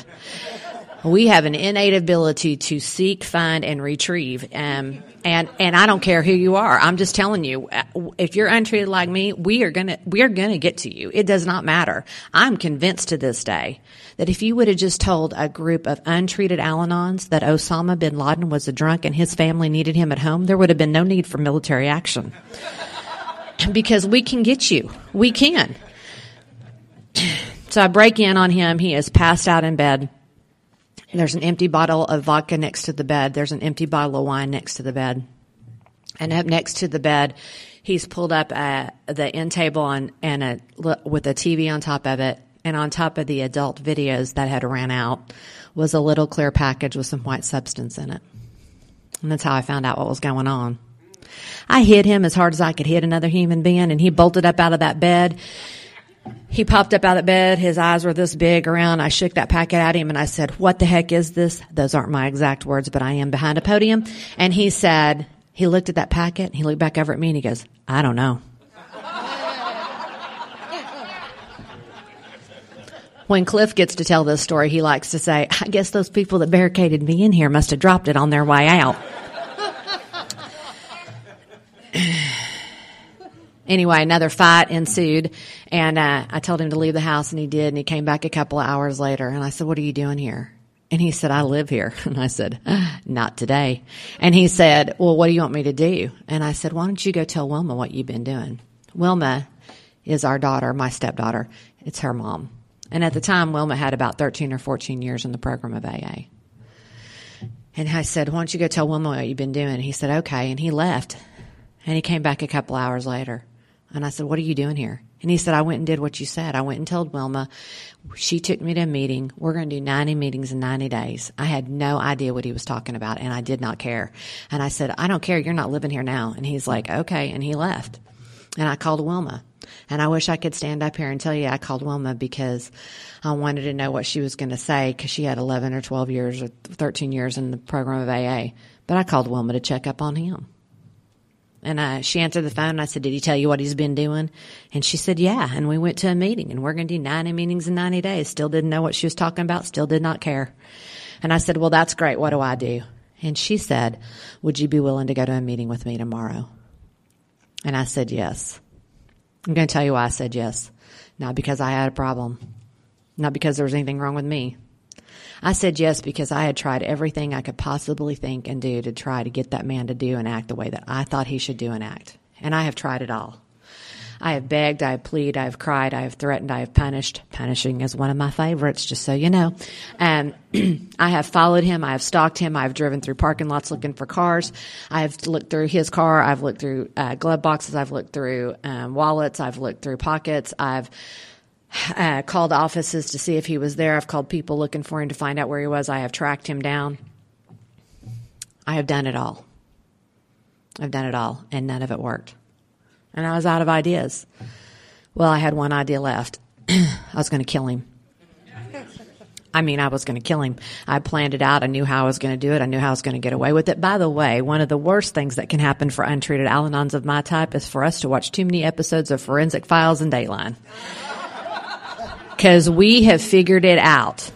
We have an innate ability to seek, find, and retrieve. Um, and, and I don't care who you are. I'm just telling you, if you're untreated like me, we are gonna, we are gonna get to you. It does not matter. I'm convinced to this day that if you would have just told a group of untreated Al-Anons that Osama bin Laden was a drunk and his family needed him at home, there would have been no need for military action. [clears throat] because we can get you. We can. So I break in on him. He is passed out in bed. There's an empty bottle of vodka next to the bed. There's an empty bottle of wine next to the bed. And up next to the bed, he's pulled up at the end table on, and a, with a TV on top of it. And on top of the adult videos that had ran out was a little clear package with some white substance in it. And that's how I found out what was going on. I hit him as hard as I could hit another human being and he bolted up out of that bed he popped up out of bed. His eyes were this big around. I shook that packet at him and I said, what the heck is this? Those aren't my exact words, but I am behind a podium. And he said, he looked at that packet he looked back over at me and he goes, I don't know. When Cliff gets to tell this story, he likes to say, I guess those people that barricaded me in here must have dropped it on their way out. [sighs] anyway, another fight ensued, and uh, I told him to leave the house, and he did. And he came back a couple of hours later, and I said, "What are you doing here?" And he said, "I live here." [laughs] And I said, "Not today." And he said, "Well, what do you want me to do?" And I said, "Why don't you go tell Wilma what you've been doing?" Wilma is our daughter, my stepdaughter. It's her mom. And at the time, Wilma had about 13 or 14 years in the program of AA. And I said, why don't you go tell Wilma what you've been doing? He said, okay. And he left. And he came back a couple hours later. And I said, What are you doing here? And he said, I went and did what you said. I went and told Wilma. She took me to a meeting. We're going to do 90 meetings in 90 days. I had no idea what he was talking about and I did not care. And I said, I don't care. You're not living here now. And he's like, okay. And he left. And I called Wilma. And I wish I could stand up here and tell you I called Wilma because I wanted to know what she was going to say because she had 11 or 12 years or 13 years in the program of AA. But I called Wilma to check up on him. And uh, she answered the phone and I said, Did he tell you what he's been doing? And she said, Yeah. And we went to a meeting and we're going to do 90 meetings in 90 days. Still didn't know what she was talking about, still did not care. And I said, Well, that's great. What do I do? And she said, Would you be willing to go to a meeting with me tomorrow? And I said, Yes. I'm going to tell you why I said yes. Not because I had a problem, not because there was anything wrong with me. I said yes because I had tried everything I could possibly think and do to try to get that man to do and act the way that I thought he should do and act. And I have tried it all. I have begged, I have pleaded, I have cried, I have threatened, I have punished. Punishing is one of my favorites, just so you know. And I have followed him, I have stalked him, I have driven through parking lots looking for cars. I have looked through his car, I've looked through uh, glove boxes, I've looked through um, wallets, I've looked through pockets, I've uh, called offices to see if he was there. I've called people looking for him to find out where he was. I have tracked him down. I have done it all. I've done it all, and none of it worked. And I was out of ideas. Well, I had one idea left. [clears throat] I was going to kill him. I mean, I was going to kill him. I planned it out. I knew how I was going to do it. I knew how I was going to get away with it. By the way, one of the worst things that can happen for untreated Al Anons of my type is for us to watch too many episodes of Forensic Files and Dateline. Because we have figured it out.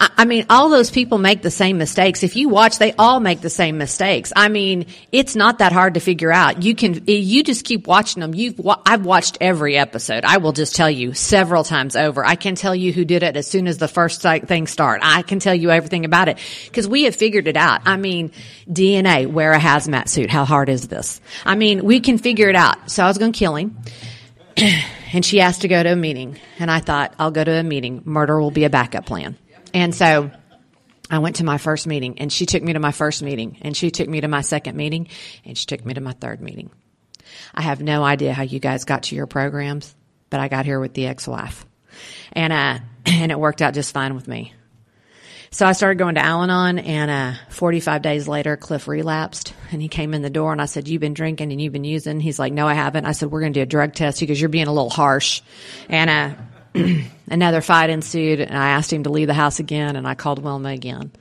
I mean, all those people make the same mistakes. If you watch, they all make the same mistakes. I mean, it's not that hard to figure out. You can, you just keep watching them. You've, I've watched every episode. I will just tell you several times over. I can tell you who did it as soon as the first thing start. I can tell you everything about it because we have figured it out. I mean, DNA, wear a hazmat suit. How hard is this? I mean, we can figure it out. So I was going to kill him. [clears throat] and she asked to go to a meeting. And I thought, I'll go to a meeting. Murder will be a backup plan. And so I went to my first meeting and she took me to my first meeting and she took me to my second meeting and she took me to my third meeting. I have no idea how you guys got to your programs, but I got here with the ex-wife and, uh, [clears throat] and it worked out just fine with me. So I started going to Al-Anon and, uh, 45 days later, Cliff relapsed and he came in the door and I said, you've been drinking and you've been using. He's like, no, I haven't. I said, we're going to do a drug test because you're being a little harsh. And, uh, [clears throat] another fight ensued, and I asked him to leave the house again, and I called Wilma again.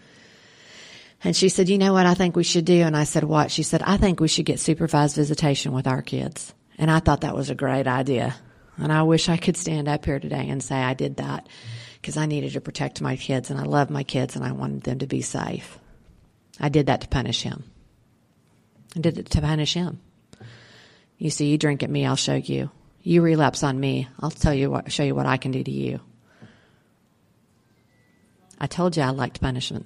And she said, You know what I think we should do? And I said, What? She said, I think we should get supervised visitation with our kids. And I thought that was a great idea. And I wish I could stand up here today and say I did that because I needed to protect my kids and I love my kids and I wanted them to be safe. I did that to punish him. I did it to punish him. You see, you drink at me, I'll show you. You relapse on me, I'll tell you what, show you what I can do to you. I told you I liked punishment.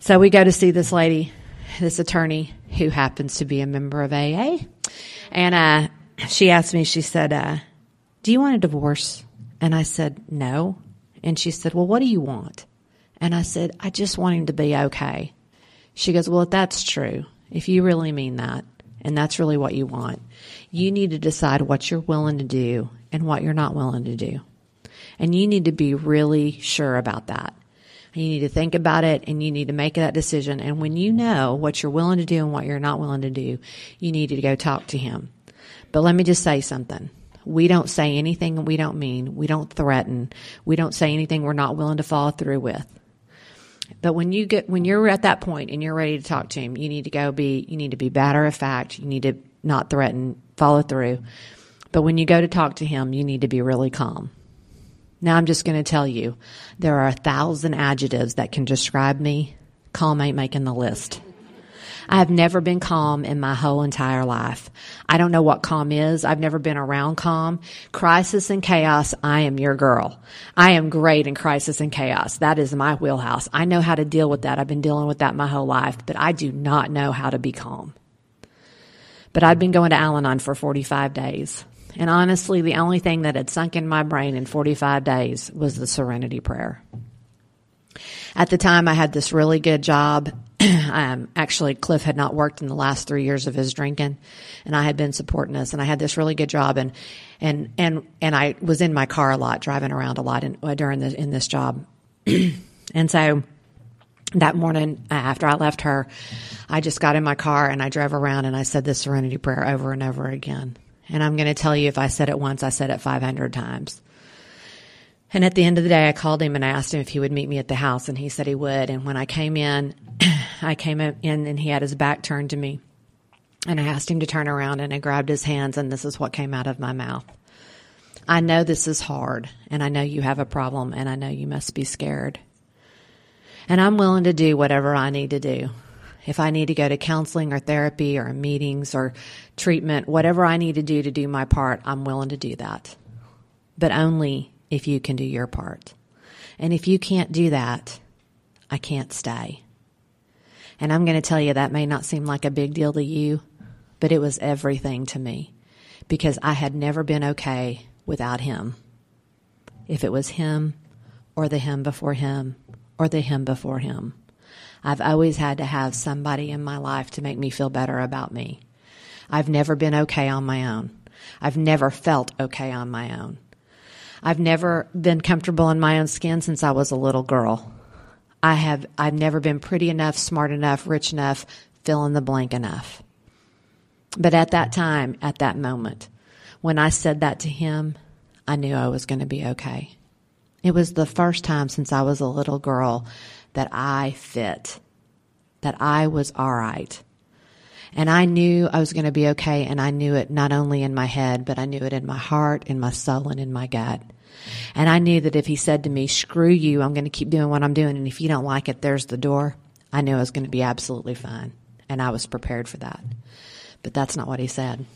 So we go to see this lady, this attorney who happens to be a member of AA. And uh, she asked me, she said, uh, Do you want a divorce? And I said, No. And she said, Well, what do you want? And I said, I just want him to be okay. She goes, Well, if that's true, if you really mean that, and that's really what you want, you need to decide what you're willing to do and what you're not willing to do. And you need to be really sure about that. You need to think about it and you need to make that decision. And when you know what you're willing to do and what you're not willing to do, you need to go talk to him. But let me just say something. We don't say anything we don't mean. We don't threaten. We don't say anything we're not willing to follow through with. But when you get when you're at that point and you're ready to talk to him, you need to go be you need to be matter of fact. You need to not threaten, follow through. But when you go to talk to him, you need to be really calm. Now I'm just going to tell you, there are a thousand adjectives that can describe me. Calm ain't making the list. I have never been calm in my whole entire life. I don't know what calm is. I've never been around calm. Crisis and chaos, I am your girl. I am great in crisis and chaos. That is my wheelhouse. I know how to deal with that. I've been dealing with that my whole life, but I do not know how to be calm. But I'd been going to Al Anon for 45 days. And honestly, the only thing that had sunk in my brain in 45 days was the serenity prayer. At the time, I had this really good job [clears throat] um, actually, Cliff had not worked in the last three years of his drinking, and I had been supporting us, and I had this really good job, and and and and I was in my car a lot, driving around a lot in, during in this job, [clears throat] and so that morning uh, after I left her, I just got in my car and I drove around and I said the Serenity Prayer over and over again. And I'm going to tell you, if I said it once, I said it 500 times. And at the end of the day, I called him and I asked him if he would meet me at the house, and he said he would. And when I came in, [clears throat] I came in and he had his back turned to me. And I asked him to turn around and I grabbed his hands and this is what came out of my mouth. I know this is hard and I know you have a problem and I know you must be scared. And I'm willing to do whatever I need to do. If I need to go to counseling or therapy or meetings or treatment, whatever I need to do to do my part, I'm willing to do that. But only if you can do your part. And if you can't do that, I can't stay. And I'm going to tell you that may not seem like a big deal to you, but it was everything to me because I had never been okay without him. If it was him or the him before him or the him before him, I've always had to have somebody in my life to make me feel better about me. I've never been okay on my own. I've never felt okay on my own. I've never been comfortable in my own skin since I was a little girl. I have I've never been pretty enough, smart enough, rich enough, fill in the blank enough. But at that time, at that moment, when I said that to him, I knew I was going to be okay. It was the first time since I was a little girl that I fit, that I was all right. And I knew I was going to be okay, and I knew it not only in my head, but I knew it in my heart, in my soul, and in my gut. And I knew that if he said to me, screw you, I'm going to keep doing what I'm doing, and if you don't like it, there's the door, I knew I was going to be absolutely fine. And I was prepared for that. But that's not what he said.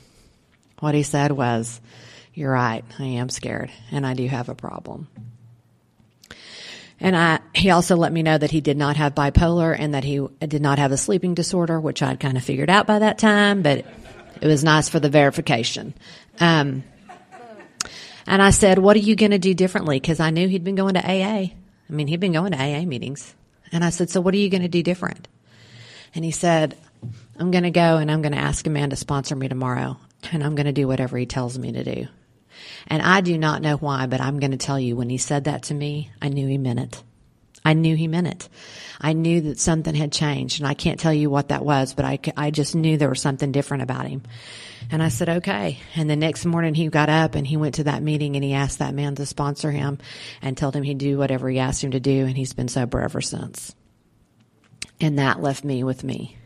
What he said was, You're right, I am scared, and I do have a problem. And I, he also let me know that he did not have bipolar and that he did not have a sleeping disorder, which I'd kind of figured out by that time, but it was nice for the verification. Um, and I said, What are you going to do differently? Because I knew he'd been going to AA. I mean, he'd been going to AA meetings. And I said, So what are you going to do different? And he said, I'm going to go and I'm going to ask a man to sponsor me tomorrow. And I'm going to do whatever he tells me to do. And I do not know why, but I'm going to tell you when he said that to me, I knew he meant it. I knew he meant it. I knew that something had changed and I can't tell you what that was, but I, I just knew there was something different about him. And I said, okay. And the next morning he got up and he went to that meeting and he asked that man to sponsor him and told him he'd do whatever he asked him to do. And he's been sober ever since. And that left me with me.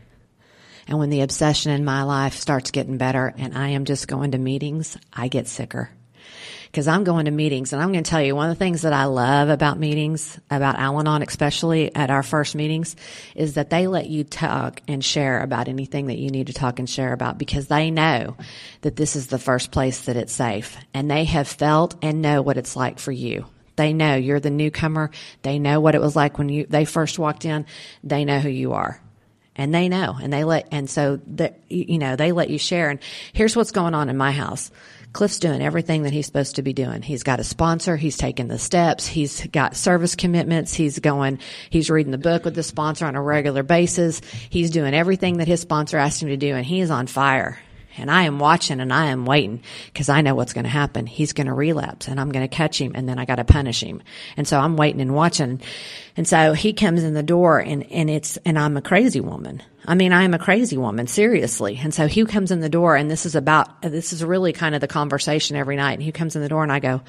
And when the obsession in my life starts getting better and I am just going to meetings, I get sicker because I'm going to meetings and I'm going to tell you one of the things that I love about meetings, about Al Anon, especially at our first meetings, is that they let you talk and share about anything that you need to talk and share about because they know that this is the first place that it's safe and they have felt and know what it's like for you. They know you're the newcomer. They know what it was like when you, they first walked in. They know who you are and they know and they let and so that you know they let you share and here's what's going on in my house Cliff's doing everything that he's supposed to be doing. He's got a sponsor. He's taking the steps. He's got service commitments. He's going, he's reading the book with the sponsor on a regular basis. He's doing everything that his sponsor asked him to do and he is on fire. And I am watching and I am waiting because I know what's going to happen. He's going to relapse and I'm going to catch him and then I got to punish him. And so I'm waiting and watching. And so he comes in the door and, and it's, and I'm a crazy woman. I mean, I am a crazy woman, seriously. And so he comes in the door and this is about, this is really kind of the conversation every night. And he comes in the door and I go,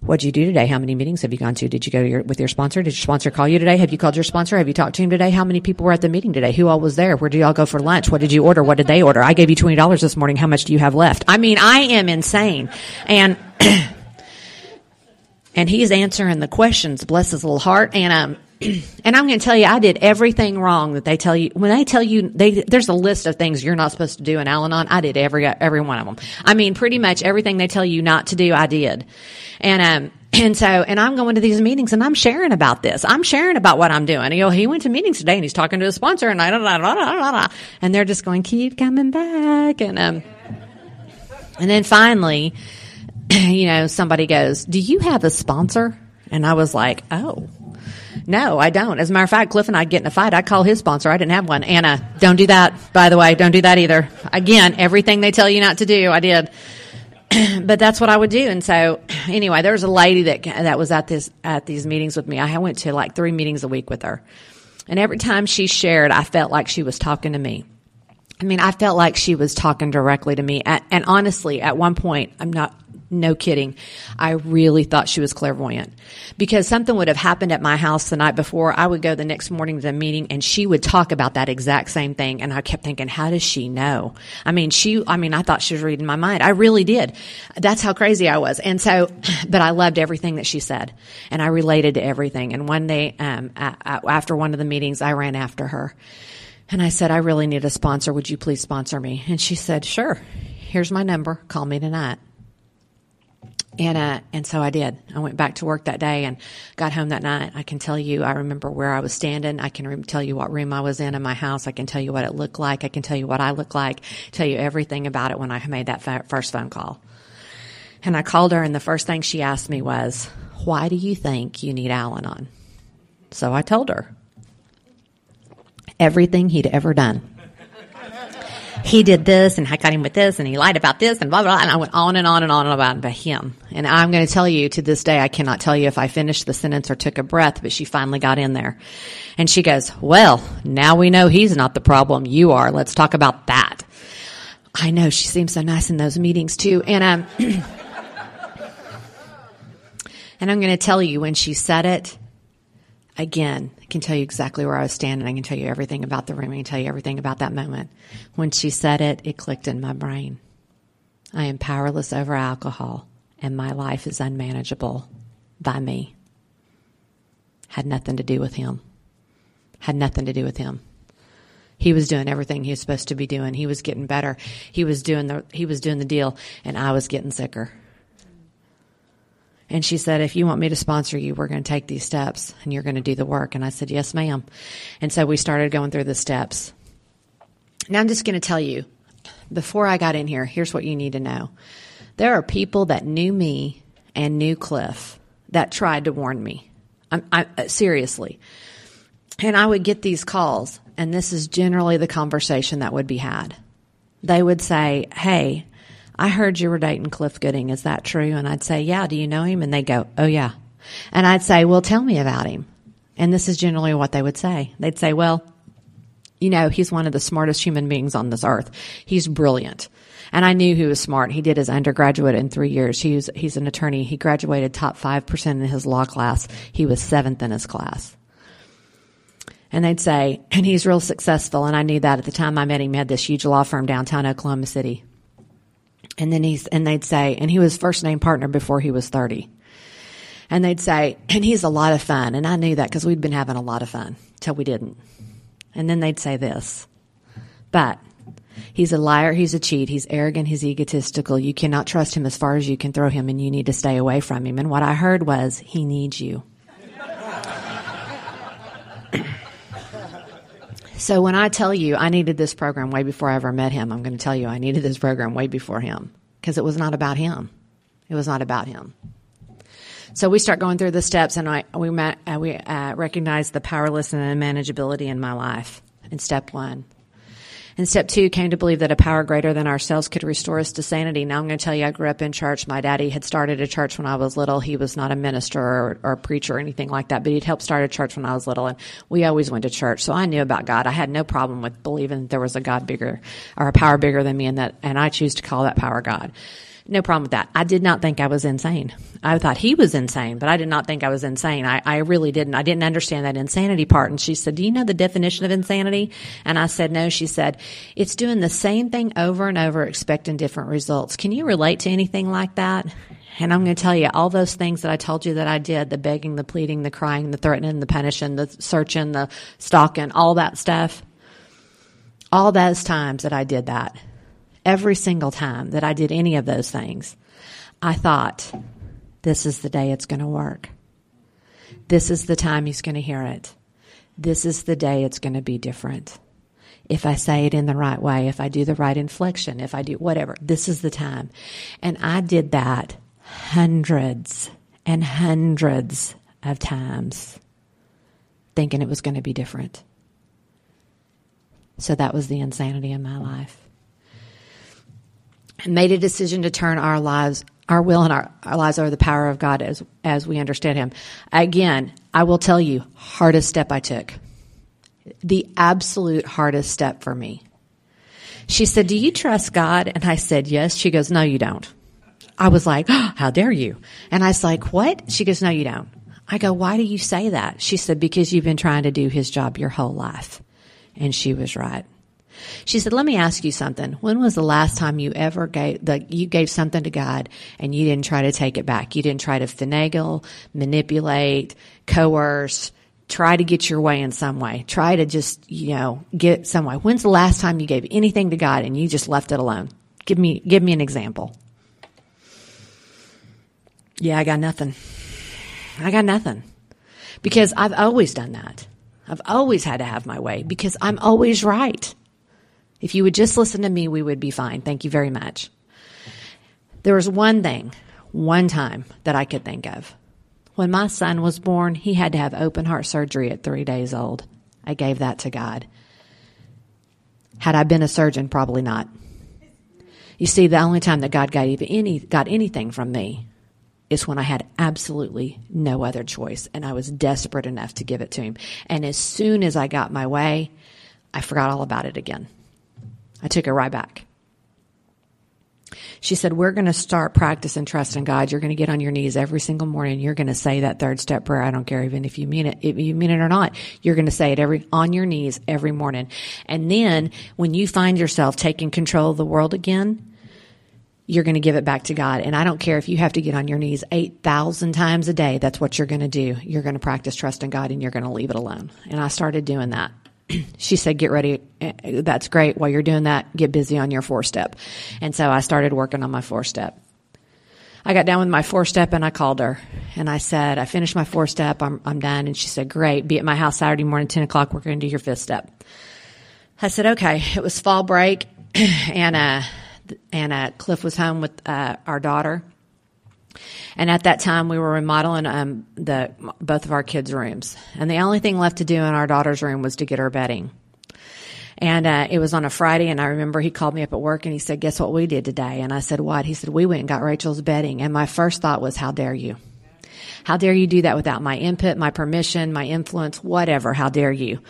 What'd you do today? How many meetings have you gone to? Did you go your, with your sponsor? Did your sponsor call you today? Have you called your sponsor? Have you talked to him today? How many people were at the meeting today? Who all was there? Where did y'all go for lunch? What did you order? What did they order? I gave you $20 this morning. How much do you have left? I mean, I am insane. And, [clears throat] and he's answering the questions, bless his little heart. And, um, [clears throat] and I'm going to tell you, I did everything wrong that they tell you. When they tell you, they, there's a list of things you're not supposed to do in Al-Anon. I did every, every one of them. I mean, pretty much everything they tell you not to do, I did. And, um, [clears throat] and so, and I'm going to these meetings and I'm sharing about this. I'm sharing about what I'm doing. You know, he went to meetings today and he's talking to a sponsor and I, and they're just going, keep coming back. And, um, and then finally, [clears throat] you know, somebody goes, do you have a sponsor? And I was like, oh, no, I don't. As a matter of fact, Cliff and I get in a fight. I call his sponsor. I didn't have one. Anna, don't do that. By the way, don't do that either. Again, everything they tell you not to do, I did. [clears throat] but that's what I would do. And so [clears throat] anyway, there was a lady that, that was at this, at these meetings with me. I went to like three meetings a week with her. And every time she shared, I felt like she was talking to me. I mean, I felt like she was talking directly to me. And honestly, at one point, I'm not, no kidding. I really thought she was clairvoyant because something would have happened at my house the night before. I would go the next morning to the meeting and she would talk about that exact same thing. And I kept thinking, how does she know? I mean, she, I mean, I thought she was reading my mind. I really did. That's how crazy I was. And so, [clears throat] but I loved everything that she said and I related to everything. And one day, um, after one of the meetings, I ran after her and I said, I really need a sponsor. Would you please sponsor me? And she said, sure. Here's my number. Call me tonight. And, uh, and so I did. I went back to work that day and got home that night. I can tell you, I remember where I was standing. I can re- tell you what room I was in in my house. I can tell you what it looked like. I can tell you what I looked like, tell you everything about it when I made that fa- first phone call. And I called her and the first thing she asked me was, why do you think you need Al Anon? So I told her everything he'd ever done. He did this and I got him with this and he lied about this and blah, blah, blah. And I went on and on and on about, about him. And I'm going to tell you to this day, I cannot tell you if I finished the sentence or took a breath, but she finally got in there. And she goes, well, now we know he's not the problem. You are. Let's talk about that. I know she seems so nice in those meetings too. And, um, [clears throat] and I'm going to tell you when she said it, again, I can tell you exactly where I was standing. I can tell you everything about the room. I can tell you everything about that moment. When she said it, it clicked in my brain. I am powerless over alcohol, and my life is unmanageable by me. Had nothing to do with him. Had nothing to do with him. He was doing everything he was supposed to be doing. He was getting better. He was doing the he was doing the deal, and I was getting sicker. And she said, if you want me to sponsor you, we're going to take these steps and you're going to do the work. And I said, yes, ma'am. And so we started going through the steps. Now I'm just going to tell you, before I got in here, here's what you need to know. There are people that knew me and knew Cliff that tried to warn me. I'm, I, uh, seriously. And I would get these calls, and this is generally the conversation that would be had. They would say, Hey, I heard you were dating Cliff Gooding. Is that true? And I'd say, yeah. Do you know him? And they go, oh yeah. And I'd say, well, tell me about him. And this is generally what they would say. They'd say, well, you know, he's one of the smartest human beings on this earth. He's brilliant. And I knew he was smart. He did his undergraduate in three years. He's, he's an attorney. He graduated top 5% in his law class. He was seventh in his class. And they'd say, and he's real successful. And I knew that at the time I met him. He had this huge law firm downtown Oklahoma City. And then he's, and they'd say, and he was first name partner before he was 30. And they'd say, and he's a lot of fun. And I knew that because we'd been having a lot of fun till we didn't. And then they'd say this, but he's a liar, he's a cheat, he's arrogant, he's egotistical. You cannot trust him as far as you can throw him and you need to stay away from him. And what I heard was, he needs you. So when I tell you I needed this program way before I ever met him, I'm going to tell you I needed this program way before him because it was not about him. It was not about him. So we start going through the steps, and I, we uh, we uh, recognize the powerlessness and manageability in my life in step one. And step two came to believe that a power greater than ourselves could restore us to sanity. Now I'm going to tell you, I grew up in church. My daddy had started a church when I was little. He was not a minister or, or a preacher or anything like that, but he'd helped start a church when I was little. And we always went to church. So I knew about God. I had no problem with believing there was a God bigger or a power bigger than me and that, and I choose to call that power God. No problem with that. I did not think I was insane. I thought he was insane, but I did not think I was insane. I, I really didn't. I didn't understand that insanity part. And she said, Do you know the definition of insanity? And I said, No. She said, It's doing the same thing over and over, expecting different results. Can you relate to anything like that? And I'm going to tell you all those things that I told you that I did the begging, the pleading, the crying, the threatening, the punishing, the searching, the stalking, all that stuff. All those times that I did that every single time that I did any of those things, I thought, this is the day it's going to work. This is the time he's going to hear it. This is the day it's going to be different. If I say it in the right way, if I do the right inflection, if I do whatever, this is the time. And I did that hundreds and hundreds of times thinking it was going to be different. So that was the insanity in my life and made a decision to turn our lives, our will and our, our lives over the power of God as, as we understand Him. Again, I will tell you, hardest step I took. The absolute hardest step for me. She said, Do you trust God? And I said, Yes. She goes, No, you don't. I was like, oh, [gasps] How dare you? And I was like, What? She goes, No, you don't. I go, Why do you say that? She said, Because you've been trying to do his job your whole life. And she was right. She said, "Let me ask you something. When was the last time you ever gave the you gave something to God and you didn't try to take it back? You didn't try to finagle, manipulate, coerce." Try to get your way in some way. Try to just, you know, get some way. When's the last time you gave anything to God and you just left it alone? Give me, give me an example. Yeah, I got nothing. I got nothing. Because I've always done that. I've always had to have my way because I'm always right. If you would just listen to me, we would be fine. Thank you very much. There was one thing, one time that I could think of. When my son was born, he had to have open heart surgery at three days old. I gave that to God. Had I been a surgeon, probably not. You see, the only time that God got even any got anything from me is when I had absolutely no other choice and I was desperate enough to give it to him. And as soon as I got my way, I forgot all about it again. I took it right back. She said, We're going to start practicing trust in God. You're going to get on your knees every single morning. You're going to say that third step prayer. I don't care even if you mean it, if you mean it or not. You're going to say it every, on your knees every morning. And then when you find yourself taking control of the world again, you're going to give it back to God. And I don't care if you have to get on your knees 8,000 times a day. That's what you're going to do. You're going to practice trust in God and you're going to leave it alone. And I started doing that. [clears throat] she said, get ready. That's great. While you're doing that, get busy on your four step. And so I started working on my four step. I got down with my four step and I called her and I said, I finished my four step. I'm, I'm done. And she said, great. Be at my house Saturday morning, 10 o'clock. We're going to do your fifth step. I said, okay. It was fall break [clears throat] and, uh, and uh, Cliff was home with uh, our daughter. And at that time, we were remodeling um, the both of our kids' rooms, and the only thing left to do in our daughter's room was to get her bedding. And uh, it was on a Friday, and I remember he called me up at work and he said, "Guess what we did today?" And I said, "What?" He said, "We went and got Rachel's bedding." And my first thought was, "How dare you? How dare you do that without my input, my permission, my influence, whatever? How dare you?"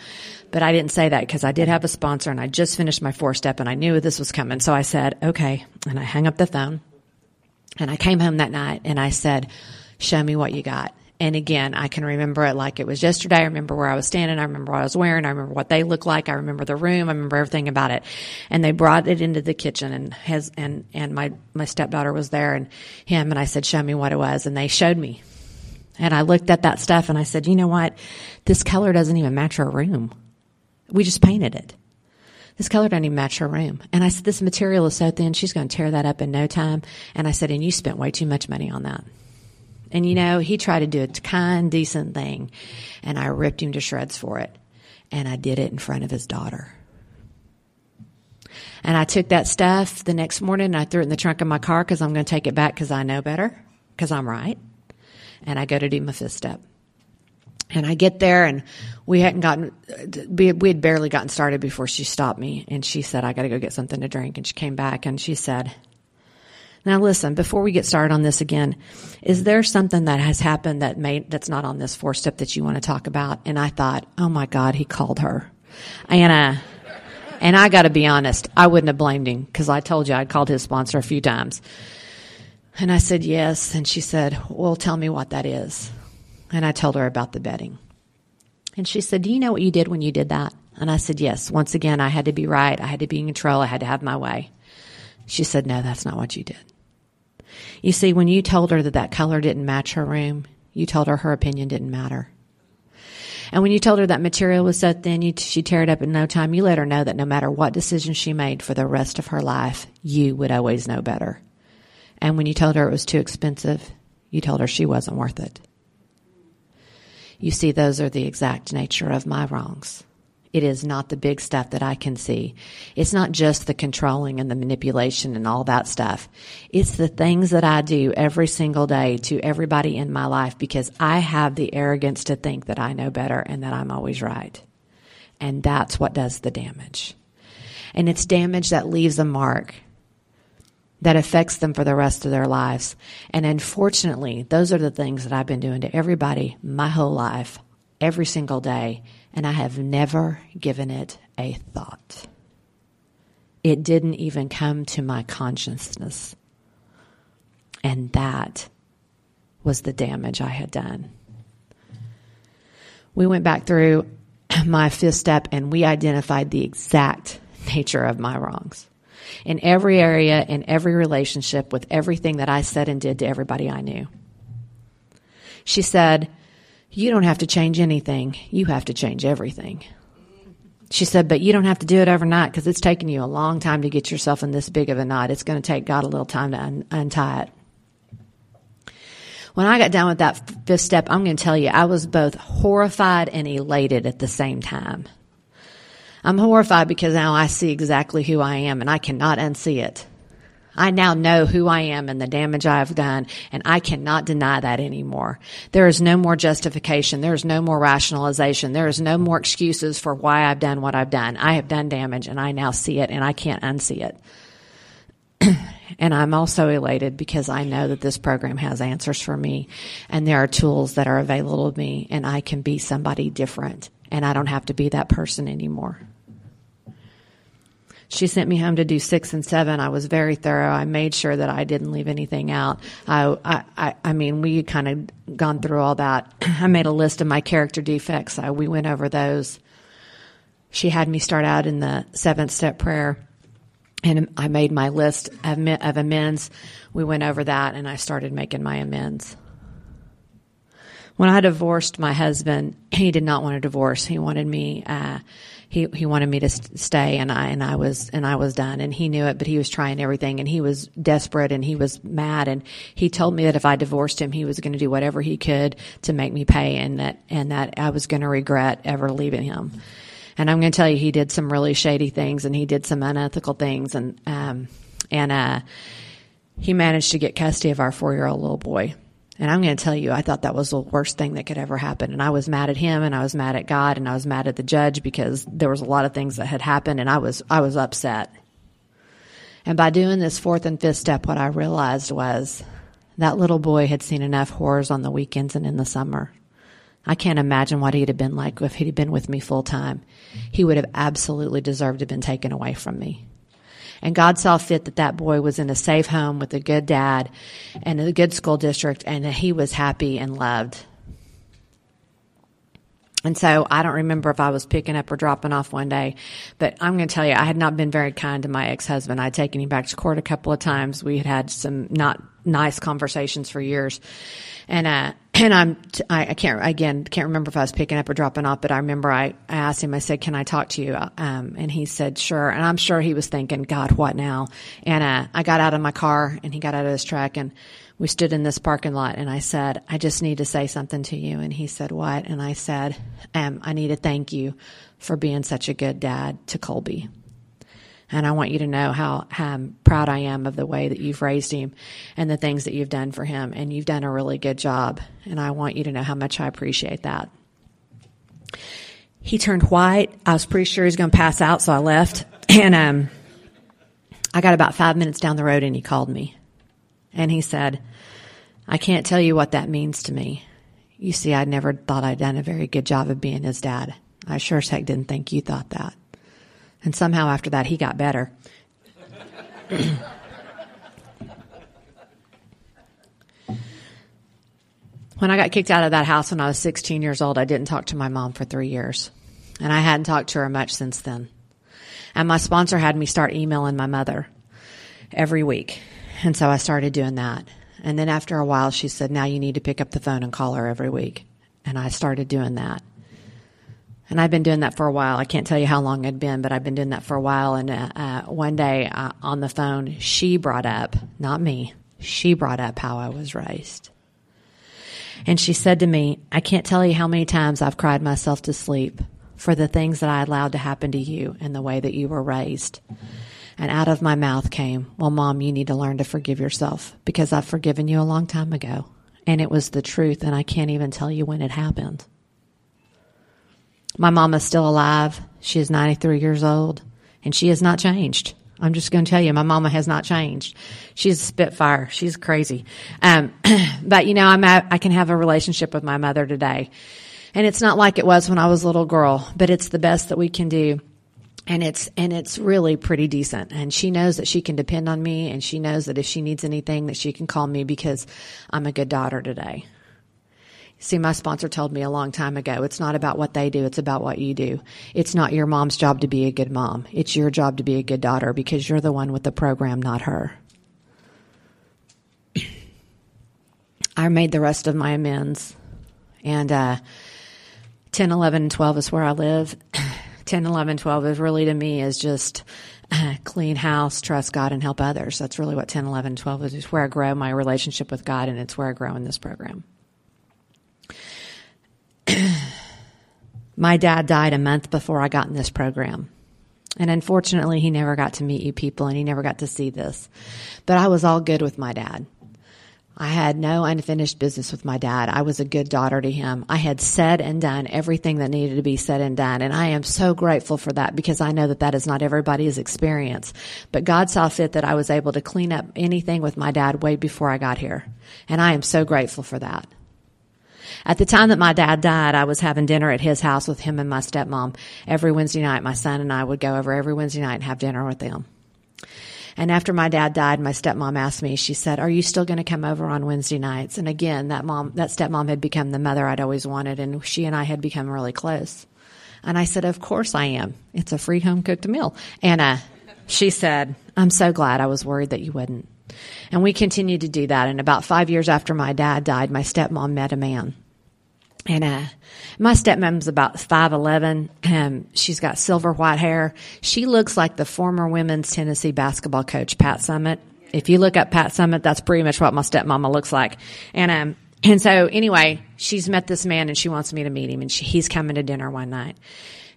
But I didn't say that because I did have a sponsor and I just finished my four step and I knew this was coming. So I said, okay. And I hung up the phone and I came home that night and I said, show me what you got. And again, I can remember it like it was yesterday. I remember where I was standing. I remember what I was wearing. I remember what they looked like. I remember the room. I remember everything about it. And they brought it into the kitchen and and, and my, my stepdaughter was there and him. And I said, show me what it was. And they showed me. And I looked at that stuff and I said, you know what? This color doesn't even match our room. We just painted it. This color doesn't even match her room. And I said, this material is so thin, she's going to tear that up in no time. And I said, and you spent way too much money on that. And you know, he tried to do a kind, decent thing. And I ripped him to shreds for it. And I did it in front of his daughter. And I took that stuff the next morning and I threw it in the trunk of my car because I'm going to take it back because I know better, because I'm right. And I go to do my fifth step. And I get there and we hadn't gotten, we had barely gotten started before she stopped me and she said, I got to go get something to drink. And she came back and she said, now listen, before we get started on this again, is there something that has happened that made, that's not on this four step that you want to talk about? And I thought, oh my God, he called her. And, uh, and I got to be honest, I wouldn't have blamed him because I told you I'd called his sponsor a few times. And I said, yes. And she said, well, tell me what that is. And I told her about the bedding. And she said, Do you know what you did when you did that? And I said, Yes. Once again, I had to be right. I had to be in control. I had to have my way. She said, No, that's not what you did. You see, when you told her that that color didn't match her room, you told her her opinion didn't matter. And when you told her that material was so thin, you, she'd tear it up in no time, you let her know that no matter what decision she made for the rest of her life, you would always know better. And when you told her it was too expensive, you told her she wasn't worth it. You see, those are the exact nature of my wrongs. It is not the big stuff that I can see. It's not just the controlling and the manipulation and all that stuff. It's the things that I do every single day to everybody in my life because I have the arrogance to think that I know better and that I'm always right. And that's what does the damage. And it's damage that leaves a mark that affects them for the rest of their lives. And unfortunately, those are the things that I've been doing to everybody my whole life, every single day, and I have never given it a thought. It didn't even come to my consciousness. And that was the damage I had done. We went back through my fifth step and we identified the exact nature of my wrongs in every area, in every relationship, with everything that I said and did to everybody I knew. She said, You don't have to change anything, you have to change everything. She said, But you don't have to do it overnight because it's taken you a long time to get yourself in this big of a knot. It's going to take God a little time to un- untie it. When I got done with that fifth step, I'm going to tell you, I was both horrified and elated at the same time. I'm horrified because now I see exactly who I am and I cannot unsee it. I now know who I am and the damage I have done, and I cannot deny that anymore. There is no more justification. There is no more rationalization. There is no more excuses for why I've done what I've done. I have done damage, and I now see it, and I can't unsee it. [clears throat] and I'm also elated because I know that this program has answers for me, and there are tools that are available to me, and I can be somebody different, and I don't have to be that person anymore she sent me home to do six and seven. I was very thorough. I made sure that I didn't leave anything out. I, I, I mean, we had kind of gone through all that. [clears throat] I made a list of my character defects. I, we went over those. She had me start out in the seventh step prayer, and I made my list of, of amends. We went over that, and I started making my amends. When I divorced my husband, he did not want a divorce. He wanted me. Uh, he he wanted me to stay and I and I was and I was done. And he knew it but he was trying everything and he was desperate and he was mad. And he told me that if I divorced him he was going to do whatever he could to make me pay and that and that I was going to regret ever leaving him. And I'm going to tell you he did some really shady things and he did some unethical things. And um and uh he managed to get custody of our 4-year-old little boy and I'm going to tell you, I thought that was the worst thing that could ever happen. And I was mad at him and I was mad at God and I was mad at the judge because there was a lot of things that had happened and I was, I was upset. And by doing this fourth and fifth step, what I realized was that little boy had seen enough horrors on the weekends and in the summer. I can't imagine what he'd have been like if he'd been with me full time. He would have absolutely deserved to have been taken away from me. And God saw fit that that boy was in a safe home with a good dad and a good school district and that he was happy and loved. And so I don't remember if I was picking up or dropping off one day, but I'm going to tell you, I had not been very kind to my ex-husband. I'd taken him back to court a couple of times. We had had some not nice conversations for years. And, uh, and I'm, I, I can't, again, can't remember if I was picking up or dropping off, but I remember I, I asked him, I said, can I talk to you? Um, and he said, sure. And I'm sure he was thinking, God, what now? And, uh, I got out of my car and he got out of his truck and we stood in this parking lot and I said, I just need to say something to you. And he said, what? And I said, um, I need to thank you for being such a good dad to Colby. And I want you to know how, how proud I am of the way that you've raised him and the things that you've done for him. And you've done a really good job. And I want you to know how much I appreciate that. He turned white. I was pretty sure he was going to pass out, so I left. And um, I got about five minutes down the road and he called me. And he said, I can't tell you what that means to me. You see, I never thought I'd done a very good job of being his dad. I sure as heck didn't think you thought that. And somehow after that, he got better. when I got kicked out of that house when I was 16 years old, I didn't talk to my mom for three years. And I hadn't talked to her much since then. And my sponsor had me start emailing my mother every week. And so I started doing that. And then after a while, she said, now you need to pick up the phone and call her every week. And I started doing that. And I've been doing that for a while. I can't tell you how long it'd been, but I've been doing that for a while. And uh, uh, one day uh, on the phone, she brought up, not me, she brought up how I was raised. And she said to me, I can't tell you how many times I've cried myself to sleep for the things that I allowed to happen to you and the way that you were raised. And out of my mouth came, Well, mom, you need to learn to forgive yourself because I've forgiven you a long time ago. And it was the truth, and I can't even tell you when it happened. My mom is still alive. She is 93 years old and she has not changed. I'm just going to tell you, my mama has not changed. She's a spitfire. She's crazy. Um, [clears throat] but you know, I'm at, I can have a relationship with my mother today. And it's not like it was when I was a little girl, but it's the best that we can do. And it's, and it's really pretty decent. And she knows that she can depend on me and she knows that if she needs anything that she can call me because I'm a good daughter today. See, my sponsor told me a long time ago, it's not about what they do, it's about what you do. It's not your mom's job to be a good mom. It's your job to be a good daughter because you're the one with the program, not her. I made the rest of my amends. And uh, 10, 11, and 12 is where I live. [clears throat] 10, 11, 12 is really to me is just uh, clean house, trust God, and help others. That's really what 10, 11, 12 is. It's where I grow my relationship with God, and it's where I grow in this program. [clears throat] my dad died a month before I got in this program. And unfortunately, he never got to meet you people and he never got to see this. But I was all good with my dad. I had no unfinished business with my dad. I was a good daughter to him. I had said and done everything that needed to be said and done. And I am so grateful for that because I know that that is not everybody's experience. But God saw fit that I was able to clean up anything with my dad way before I got here. And I am so grateful for that. At the time that my dad died, I was having dinner at his house with him and my stepmom. Every Wednesday night, my son and I would go over every Wednesday night and have dinner with them. And after my dad died, my stepmom asked me, she said, are you still going to come over on Wednesday nights? And again, that mom, that stepmom had become the mother I'd always wanted and she and I had become really close. And I said, of course I am. It's a free home cooked meal. And, uh, she said, I'm so glad I was worried that you wouldn't. And we continued to do that. And about five years after my dad died, my stepmom met a man and uh, my stepmom's about five eleven. Um, she's got silver white hair. She looks like the former women's Tennessee basketball coach Pat Summitt. If you look up Pat Summitt, that's pretty much what my stepmama looks like. And um, and so anyway, she's met this man and she wants me to meet him, and she, he's coming to dinner one night.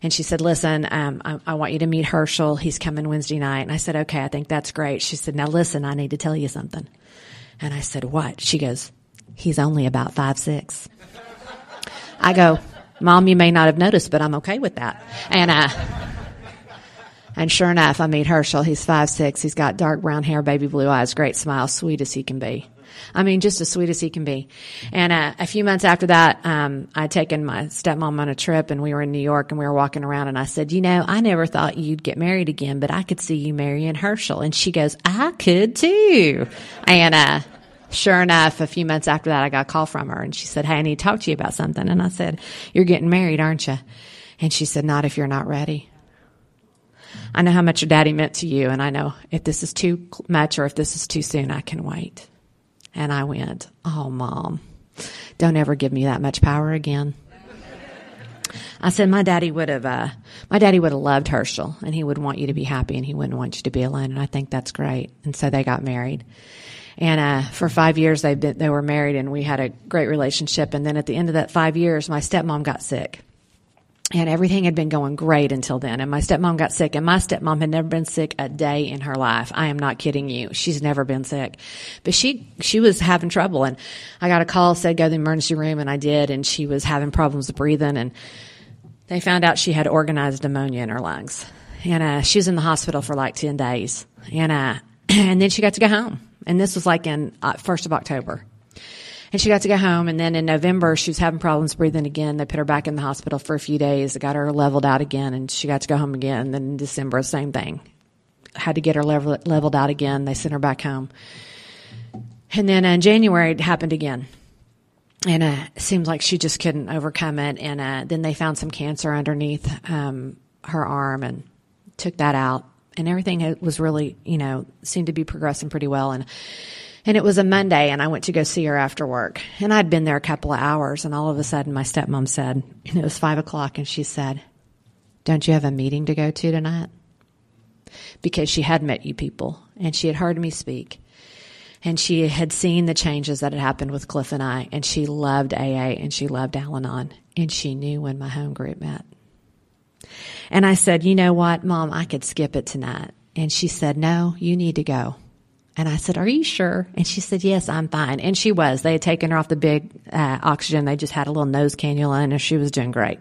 And she said, "Listen, um, I, I want you to meet Herschel. He's coming Wednesday night." And I said, "Okay, I think that's great." She said, "Now listen, I need to tell you something." And I said, "What?" She goes, "He's only about five six. I go, Mom, you may not have noticed, but I'm okay with that. And, uh, and sure enough, I meet Herschel. He's five six. He's got dark brown hair, baby blue eyes, great smile, sweet as he can be. I mean, just as sweet as he can be. And uh, a few months after that, um, I'd taken my stepmom on a trip, and we were in New York, and we were walking around, and I said, "You know, I never thought you'd get married again, but I could see you marrying Herschel." And she goes, "I could too." And uh, sure enough, a few months after that, I got a call from her and she said, Hey, I need to talk to you about something. And I said, You're getting married, aren't you? And she said, Not if you're not ready. I know how much your daddy meant to you, and I know if this is too much or if this is too soon, I can wait. And I went, Oh, mom, don't ever give me that much power again. I said, my daddy would have, uh, my daddy would have loved Herschel and he would want you to be happy and he wouldn't want you to be alone. And I think that's great. And so they got married. And uh, for five years, they been, they were married, and we had a great relationship. And then at the end of that five years, my stepmom got sick, and everything had been going great until then. And my stepmom got sick, and my stepmom had never been sick a day in her life. I am not kidding you; she's never been sick, but she she was having trouble. And I got a call, said go to the emergency room, and I did. And she was having problems breathing, and they found out she had organized pneumonia in her lungs. And uh, she was in the hospital for like ten days, and uh, [clears throat] and then she got to go home and this was like in uh, first of October. And she got to go home, and then in November she was having problems breathing again. They put her back in the hospital for a few days. They got her leveled out again, and she got to go home again. And then in December, same thing. Had to get her level, leveled out again. They sent her back home. And then in January, it happened again. And uh, it seems like she just couldn't overcome it. And uh, then they found some cancer underneath um, her arm and took that out and everything was really, you know, seemed to be progressing pretty well. And, and it was a Monday and I went to go see her after work and I'd been there a couple of hours and all of a sudden my stepmom said, and [laughs] it was five o'clock and she said, don't you have a meeting to go to tonight? Because she had met you people and she had heard me speak and she had seen the changes that had happened with Cliff and I and she loved AA and she loved Al-Anon and she knew when my home group met. And I said, you know what, mom, I could skip it tonight. And she said, no, you need to go. And I said, are you sure? And she said, yes, I'm fine. And she was. They had taken her off the big uh, oxygen. They just had a little nose cannula and she was doing great.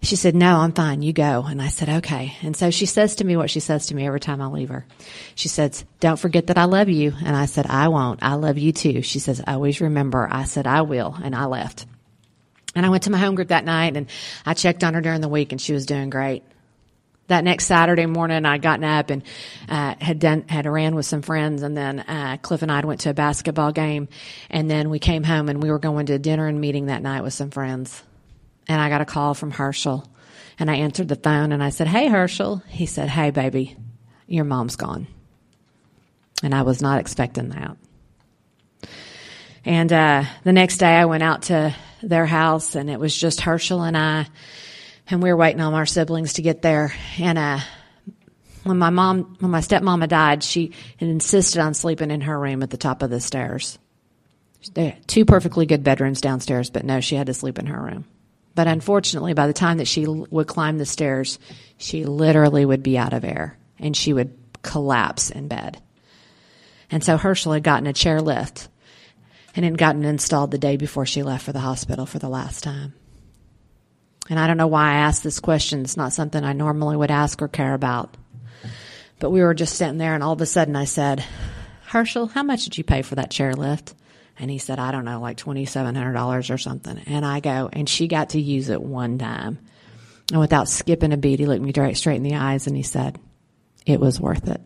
She said, no, I'm fine. You go. And I said, okay. And so she says to me what she says to me every time I leave her. She says, don't forget that I love you. And I said, I won't. I love you too. She says, always remember. I said, I will. And I left. And I went to my home group that night and I checked on her during the week and she was doing great. That next Saturday morning, I'd gotten up and uh, had done had ran with some friends, and then uh, Cliff and I went to a basketball game, and then we came home and we were going to dinner and meeting that night with some friends. And I got a call from Herschel, and I answered the phone and I said, "Hey, Herschel." He said, "Hey, baby, your mom's gone," and I was not expecting that. And uh, the next day, I went out to their house, and it was just Herschel and I, and we were waiting on our siblings to get there. And uh, when my mom, when my stepmama died, she insisted on sleeping in her room at the top of the stairs. Two perfectly good bedrooms downstairs, but no, she had to sleep in her room. But unfortunately, by the time that she would climb the stairs, she literally would be out of air and she would collapse in bed. And so Herschel had gotten a chairlift and had gotten installed the day before she left for the hospital for the last time. And I don't know why I asked this question. It's not something I normally would ask or care about. But we were just sitting there and all of a sudden I said, Herschel, how much did you pay for that chairlift? And he said, I don't know, like $2,700 or something. And I go, and she got to use it one time. And without skipping a beat, he looked me straight, straight in the eyes and he said, it was worth it.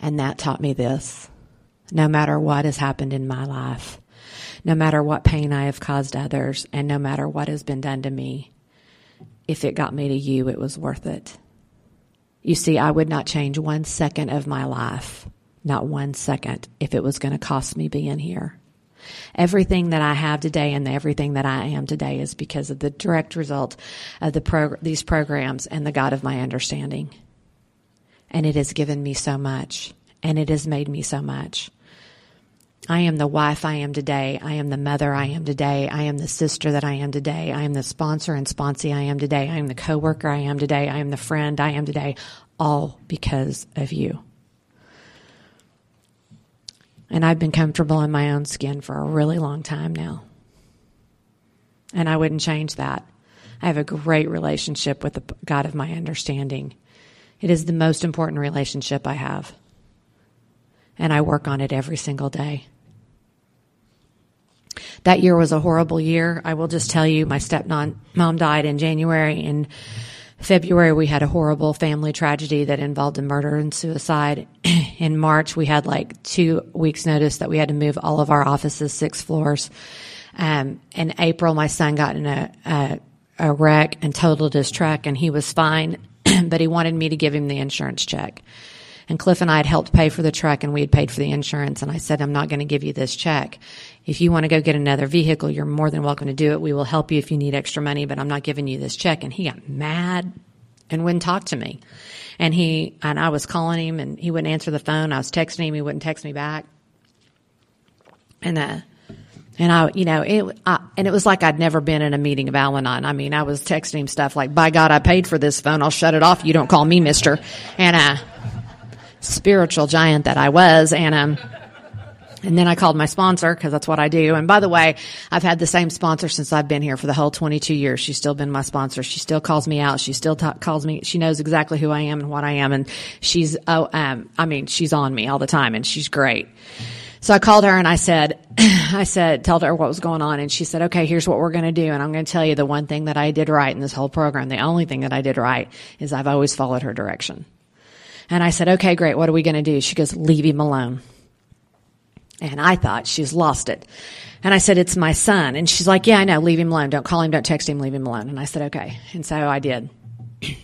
And that taught me this. No matter what has happened in my life, no matter what pain I have caused others, and no matter what has been done to me, if it got me to you, it was worth it. You see, I would not change one second of my life not one second if it was going to cost me being here. Everything that I have today and everything that I am today is because of the direct result of the prog- these programs and the God of my understanding. And it has given me so much and it has made me so much. I am the wife I am today. I am the mother I am today. I am the sister that I am today. I am the sponsor and sponsee I am today. I am the coworker I am today. I am the friend I am today. All because of you. And I've been comfortable in my own skin for a really long time now. And I wouldn't change that. I have a great relationship with the God of my understanding. It is the most important relationship I have. And I work on it every single day. That year was a horrible year. I will just tell you, my stepmom died in January and February, we had a horrible family tragedy that involved a murder and suicide. [clears throat] In March, we had like two weeks notice that we had to move all of our offices six floors. Um, in April, my son got in a, a, a wreck and totaled his truck and he was fine, [clears throat] but he wanted me to give him the insurance check. And Cliff and I had helped pay for the truck and we had paid for the insurance. And I said, I'm not going to give you this check. If you want to go get another vehicle, you're more than welcome to do it. We will help you if you need extra money, but I'm not giving you this check. And he got mad and wouldn't talk to me. And he, and I was calling him and he wouldn't answer the phone. I was texting him. He wouldn't text me back. And, uh, and I, you know, it, I, and it was like I'd never been in a meeting of Al-Anon. I mean, I was texting him stuff like, by God, I paid for this phone. I'll shut it off. You don't call me mister. And, uh, spiritual giant that I was. And, um, and then I called my sponsor because that's what I do. And by the way, I've had the same sponsor since I've been here for the whole 22 years. She's still been my sponsor. She still calls me out. She still ta- calls me. She knows exactly who I am and what I am. And she's, oh, um, I mean, she's on me all the time and she's great. So I called her and I said, [clears throat] I said, told her what was going on. And she said, okay, here's what we're going to do. And I'm going to tell you the one thing that I did right in this whole program. The only thing that I did right is I've always followed her direction. And I said, okay, great. What are we going to do? She goes, leave him alone. And I thought she's lost it. And I said, it's my son. And she's like, yeah, I know. Leave him alone. Don't call him. Don't text him. Leave him alone. And I said, okay. And so I did. [clears throat]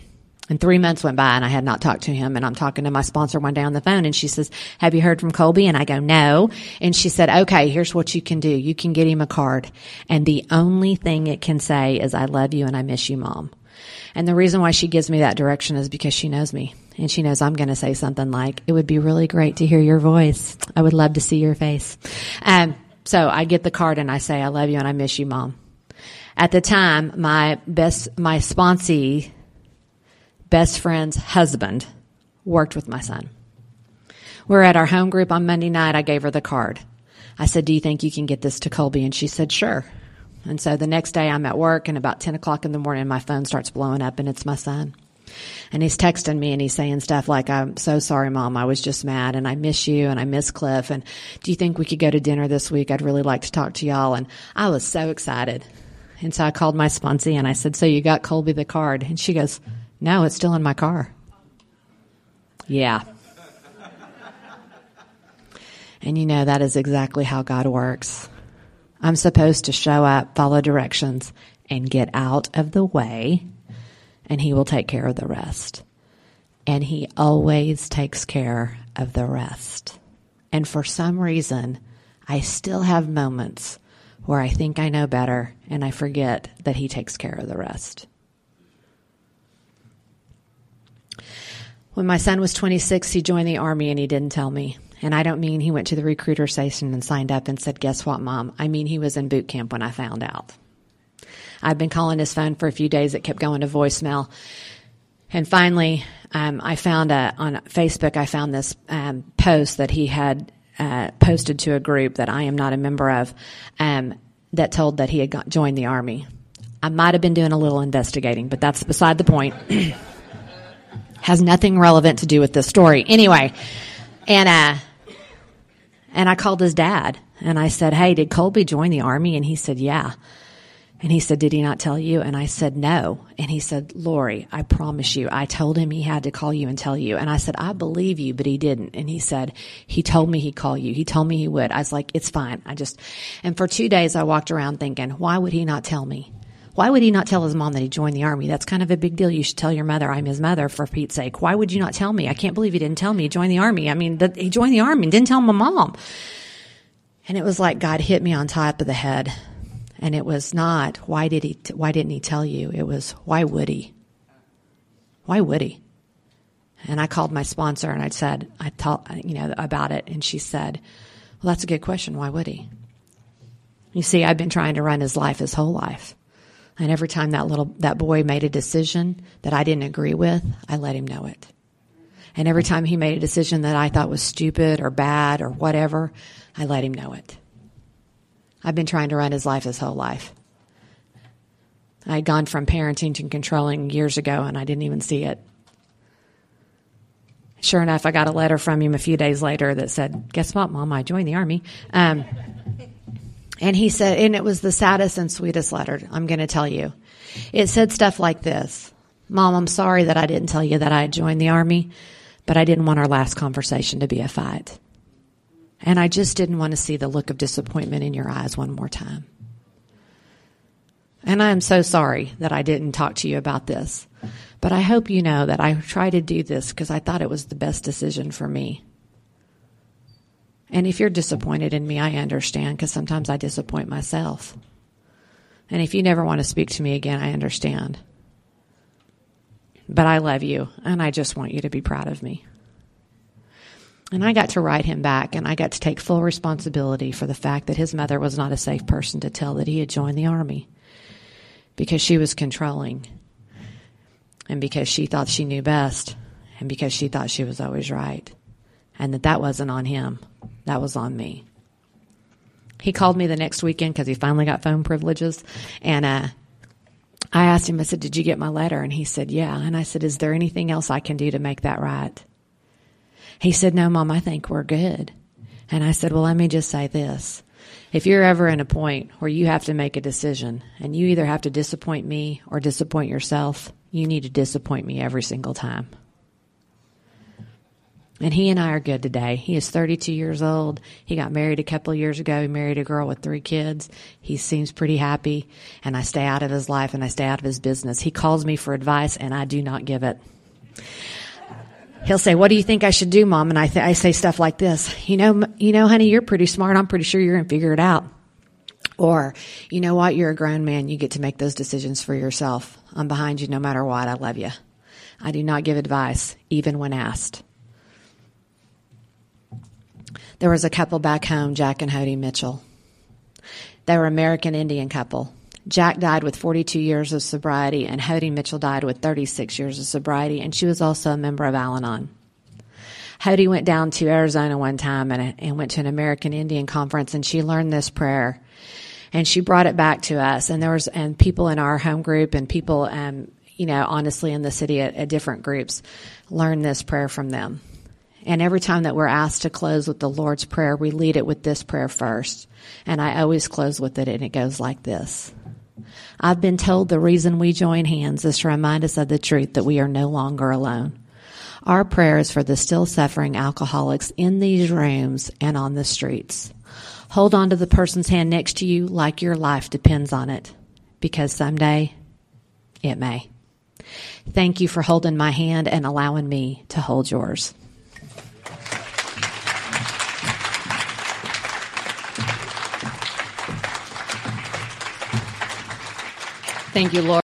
And three months went by and I had not talked to him. And I'm talking to my sponsor one day on the phone and she says, have you heard from Colby? And I go, no. And she said, okay, here's what you can do. You can get him a card. And the only thing it can say is, I love you and I miss you, mom. And the reason why she gives me that direction is because she knows me and she knows I'm going to say something like, it would be really great to hear your voice. I would love to see your face. Um, so I get the card and I say, I love you and I miss you, mom. At the time, my best, my sponsee, best friend's husband worked with my son. We're at our home group on Monday night. I gave her the card. I said, do you think you can get this to Colby? And she said, sure. And so the next day I'm at work and about 10 o'clock in the morning, my phone starts blowing up and it's my son. And he's texting me and he's saying stuff like, I'm so sorry, mom. I was just mad and I miss you and I miss Cliff. And do you think we could go to dinner this week? I'd really like to talk to y'all. And I was so excited. And so I called my sponsee and I said, so you got Colby the card? And she goes, no, it's still in my car. Yeah. And you know, that is exactly how God works. I'm supposed to show up, follow directions, and get out of the way, and He will take care of the rest. And He always takes care of the rest. And for some reason, I still have moments where I think I know better and I forget that He takes care of the rest. When my son was 26, he joined the army and he didn't tell me. And I don't mean he went to the recruiter station and signed up and said, guess what, mom? I mean, he was in boot camp when I found out. I'd been calling his phone for a few days. It kept going to voicemail. And finally, um, I found a, on Facebook, I found this um, post that he had uh, posted to a group that I am not a member of um, that told that he had got, joined the Army. I might have been doing a little investigating, but that's beside the point. [clears throat] Has nothing relevant to do with this story. Anyway, and uh, and I called his dad and I said, "Hey, did Colby join the army?" And he said, "Yeah." And he said, Did he not tell you? And I said, No. And he said, Lori, I promise you, I told him he had to call you and tell you. And I said, I believe you, but he didn't. And he said, He told me he'd call you. He told me he would. I was like, It's fine. I just, and for two days I walked around thinking, Why would he not tell me? Why would he not tell his mom that he joined the army? That's kind of a big deal. You should tell your mother I'm his mother for Pete's sake. Why would you not tell me? I can't believe he didn't tell me he joined the army. I mean, he joined the army and didn't tell my mom. And it was like God hit me on top of the head. And it was not, why did he, t- why didn't he tell you? It was, why would he? Why would he? And I called my sponsor and I said, I told, you know, about it. And she said, well, that's a good question. Why would he? You see, I've been trying to run his life his whole life. And every time that little, that boy made a decision that I didn't agree with, I let him know it. And every time he made a decision that I thought was stupid or bad or whatever, I let him know it. I've been trying to run his life his whole life. I had gone from parenting to controlling years ago and I didn't even see it. Sure enough, I got a letter from him a few days later that said, Guess what, Mom? I joined the Army. Um, and he said, and it was the saddest and sweetest letter, I'm going to tell you. It said stuff like this Mom, I'm sorry that I didn't tell you that I had joined the Army, but I didn't want our last conversation to be a fight. And I just didn't want to see the look of disappointment in your eyes one more time. And I am so sorry that I didn't talk to you about this. But I hope you know that I tried to do this because I thought it was the best decision for me. And if you're disappointed in me, I understand because sometimes I disappoint myself. And if you never want to speak to me again, I understand. But I love you and I just want you to be proud of me. And I got to write him back, and I got to take full responsibility for the fact that his mother was not a safe person to tell that he had joined the army because she was controlling and because she thought she knew best and because she thought she was always right and that that wasn't on him that was on me. He called me the next weekend because he finally got phone privileges and uh, i asked him i said did you get my letter? And he said yeah. And i said is there anything else i can do to make that right he said, No, Mom, I think we're good. And I said, Well, let me just say this. If you're ever in a point where you have to make a decision and you either have to disappoint me or disappoint yourself, you need to disappoint me every single time. And he and I are good today. He is 32 years old. He got married a couple years ago. He married a girl with three kids. He seems pretty happy. And I stay out of his life and I stay out of his business. He calls me for advice and I do not give it he'll say, "What do you think I should do, mom?" And I th- I say stuff like this, "You know, you know, honey, you're pretty smart. I'm pretty sure you're going to figure it out." Or, "You know what? You're a grown man. You get to make those decisions for yourself. I'm behind you no matter what. I love you." I do not give advice even when asked. There was a couple back home, Jack and Hody Mitchell. They were American Indian couple. Jack died with 42 years of sobriety, and Hody Mitchell died with 36 years of sobriety, and she was also a member of Al Anon. Hody went down to Arizona one time and, and went to an American Indian conference, and she learned this prayer, and she brought it back to us. And there was and people in our home group and people, um, you know, honestly in the city at, at different groups, learned this prayer from them. And every time that we're asked to close with the Lord's Prayer, we lead it with this prayer first. And I always close with it, and it goes like this. I've been told the reason we join hands is to remind us of the truth that we are no longer alone. Our prayer is for the still suffering alcoholics in these rooms and on the streets. Hold on to the person's hand next to you like your life depends on it, because someday it may. Thank you for holding my hand and allowing me to hold yours. Thank you, Lord.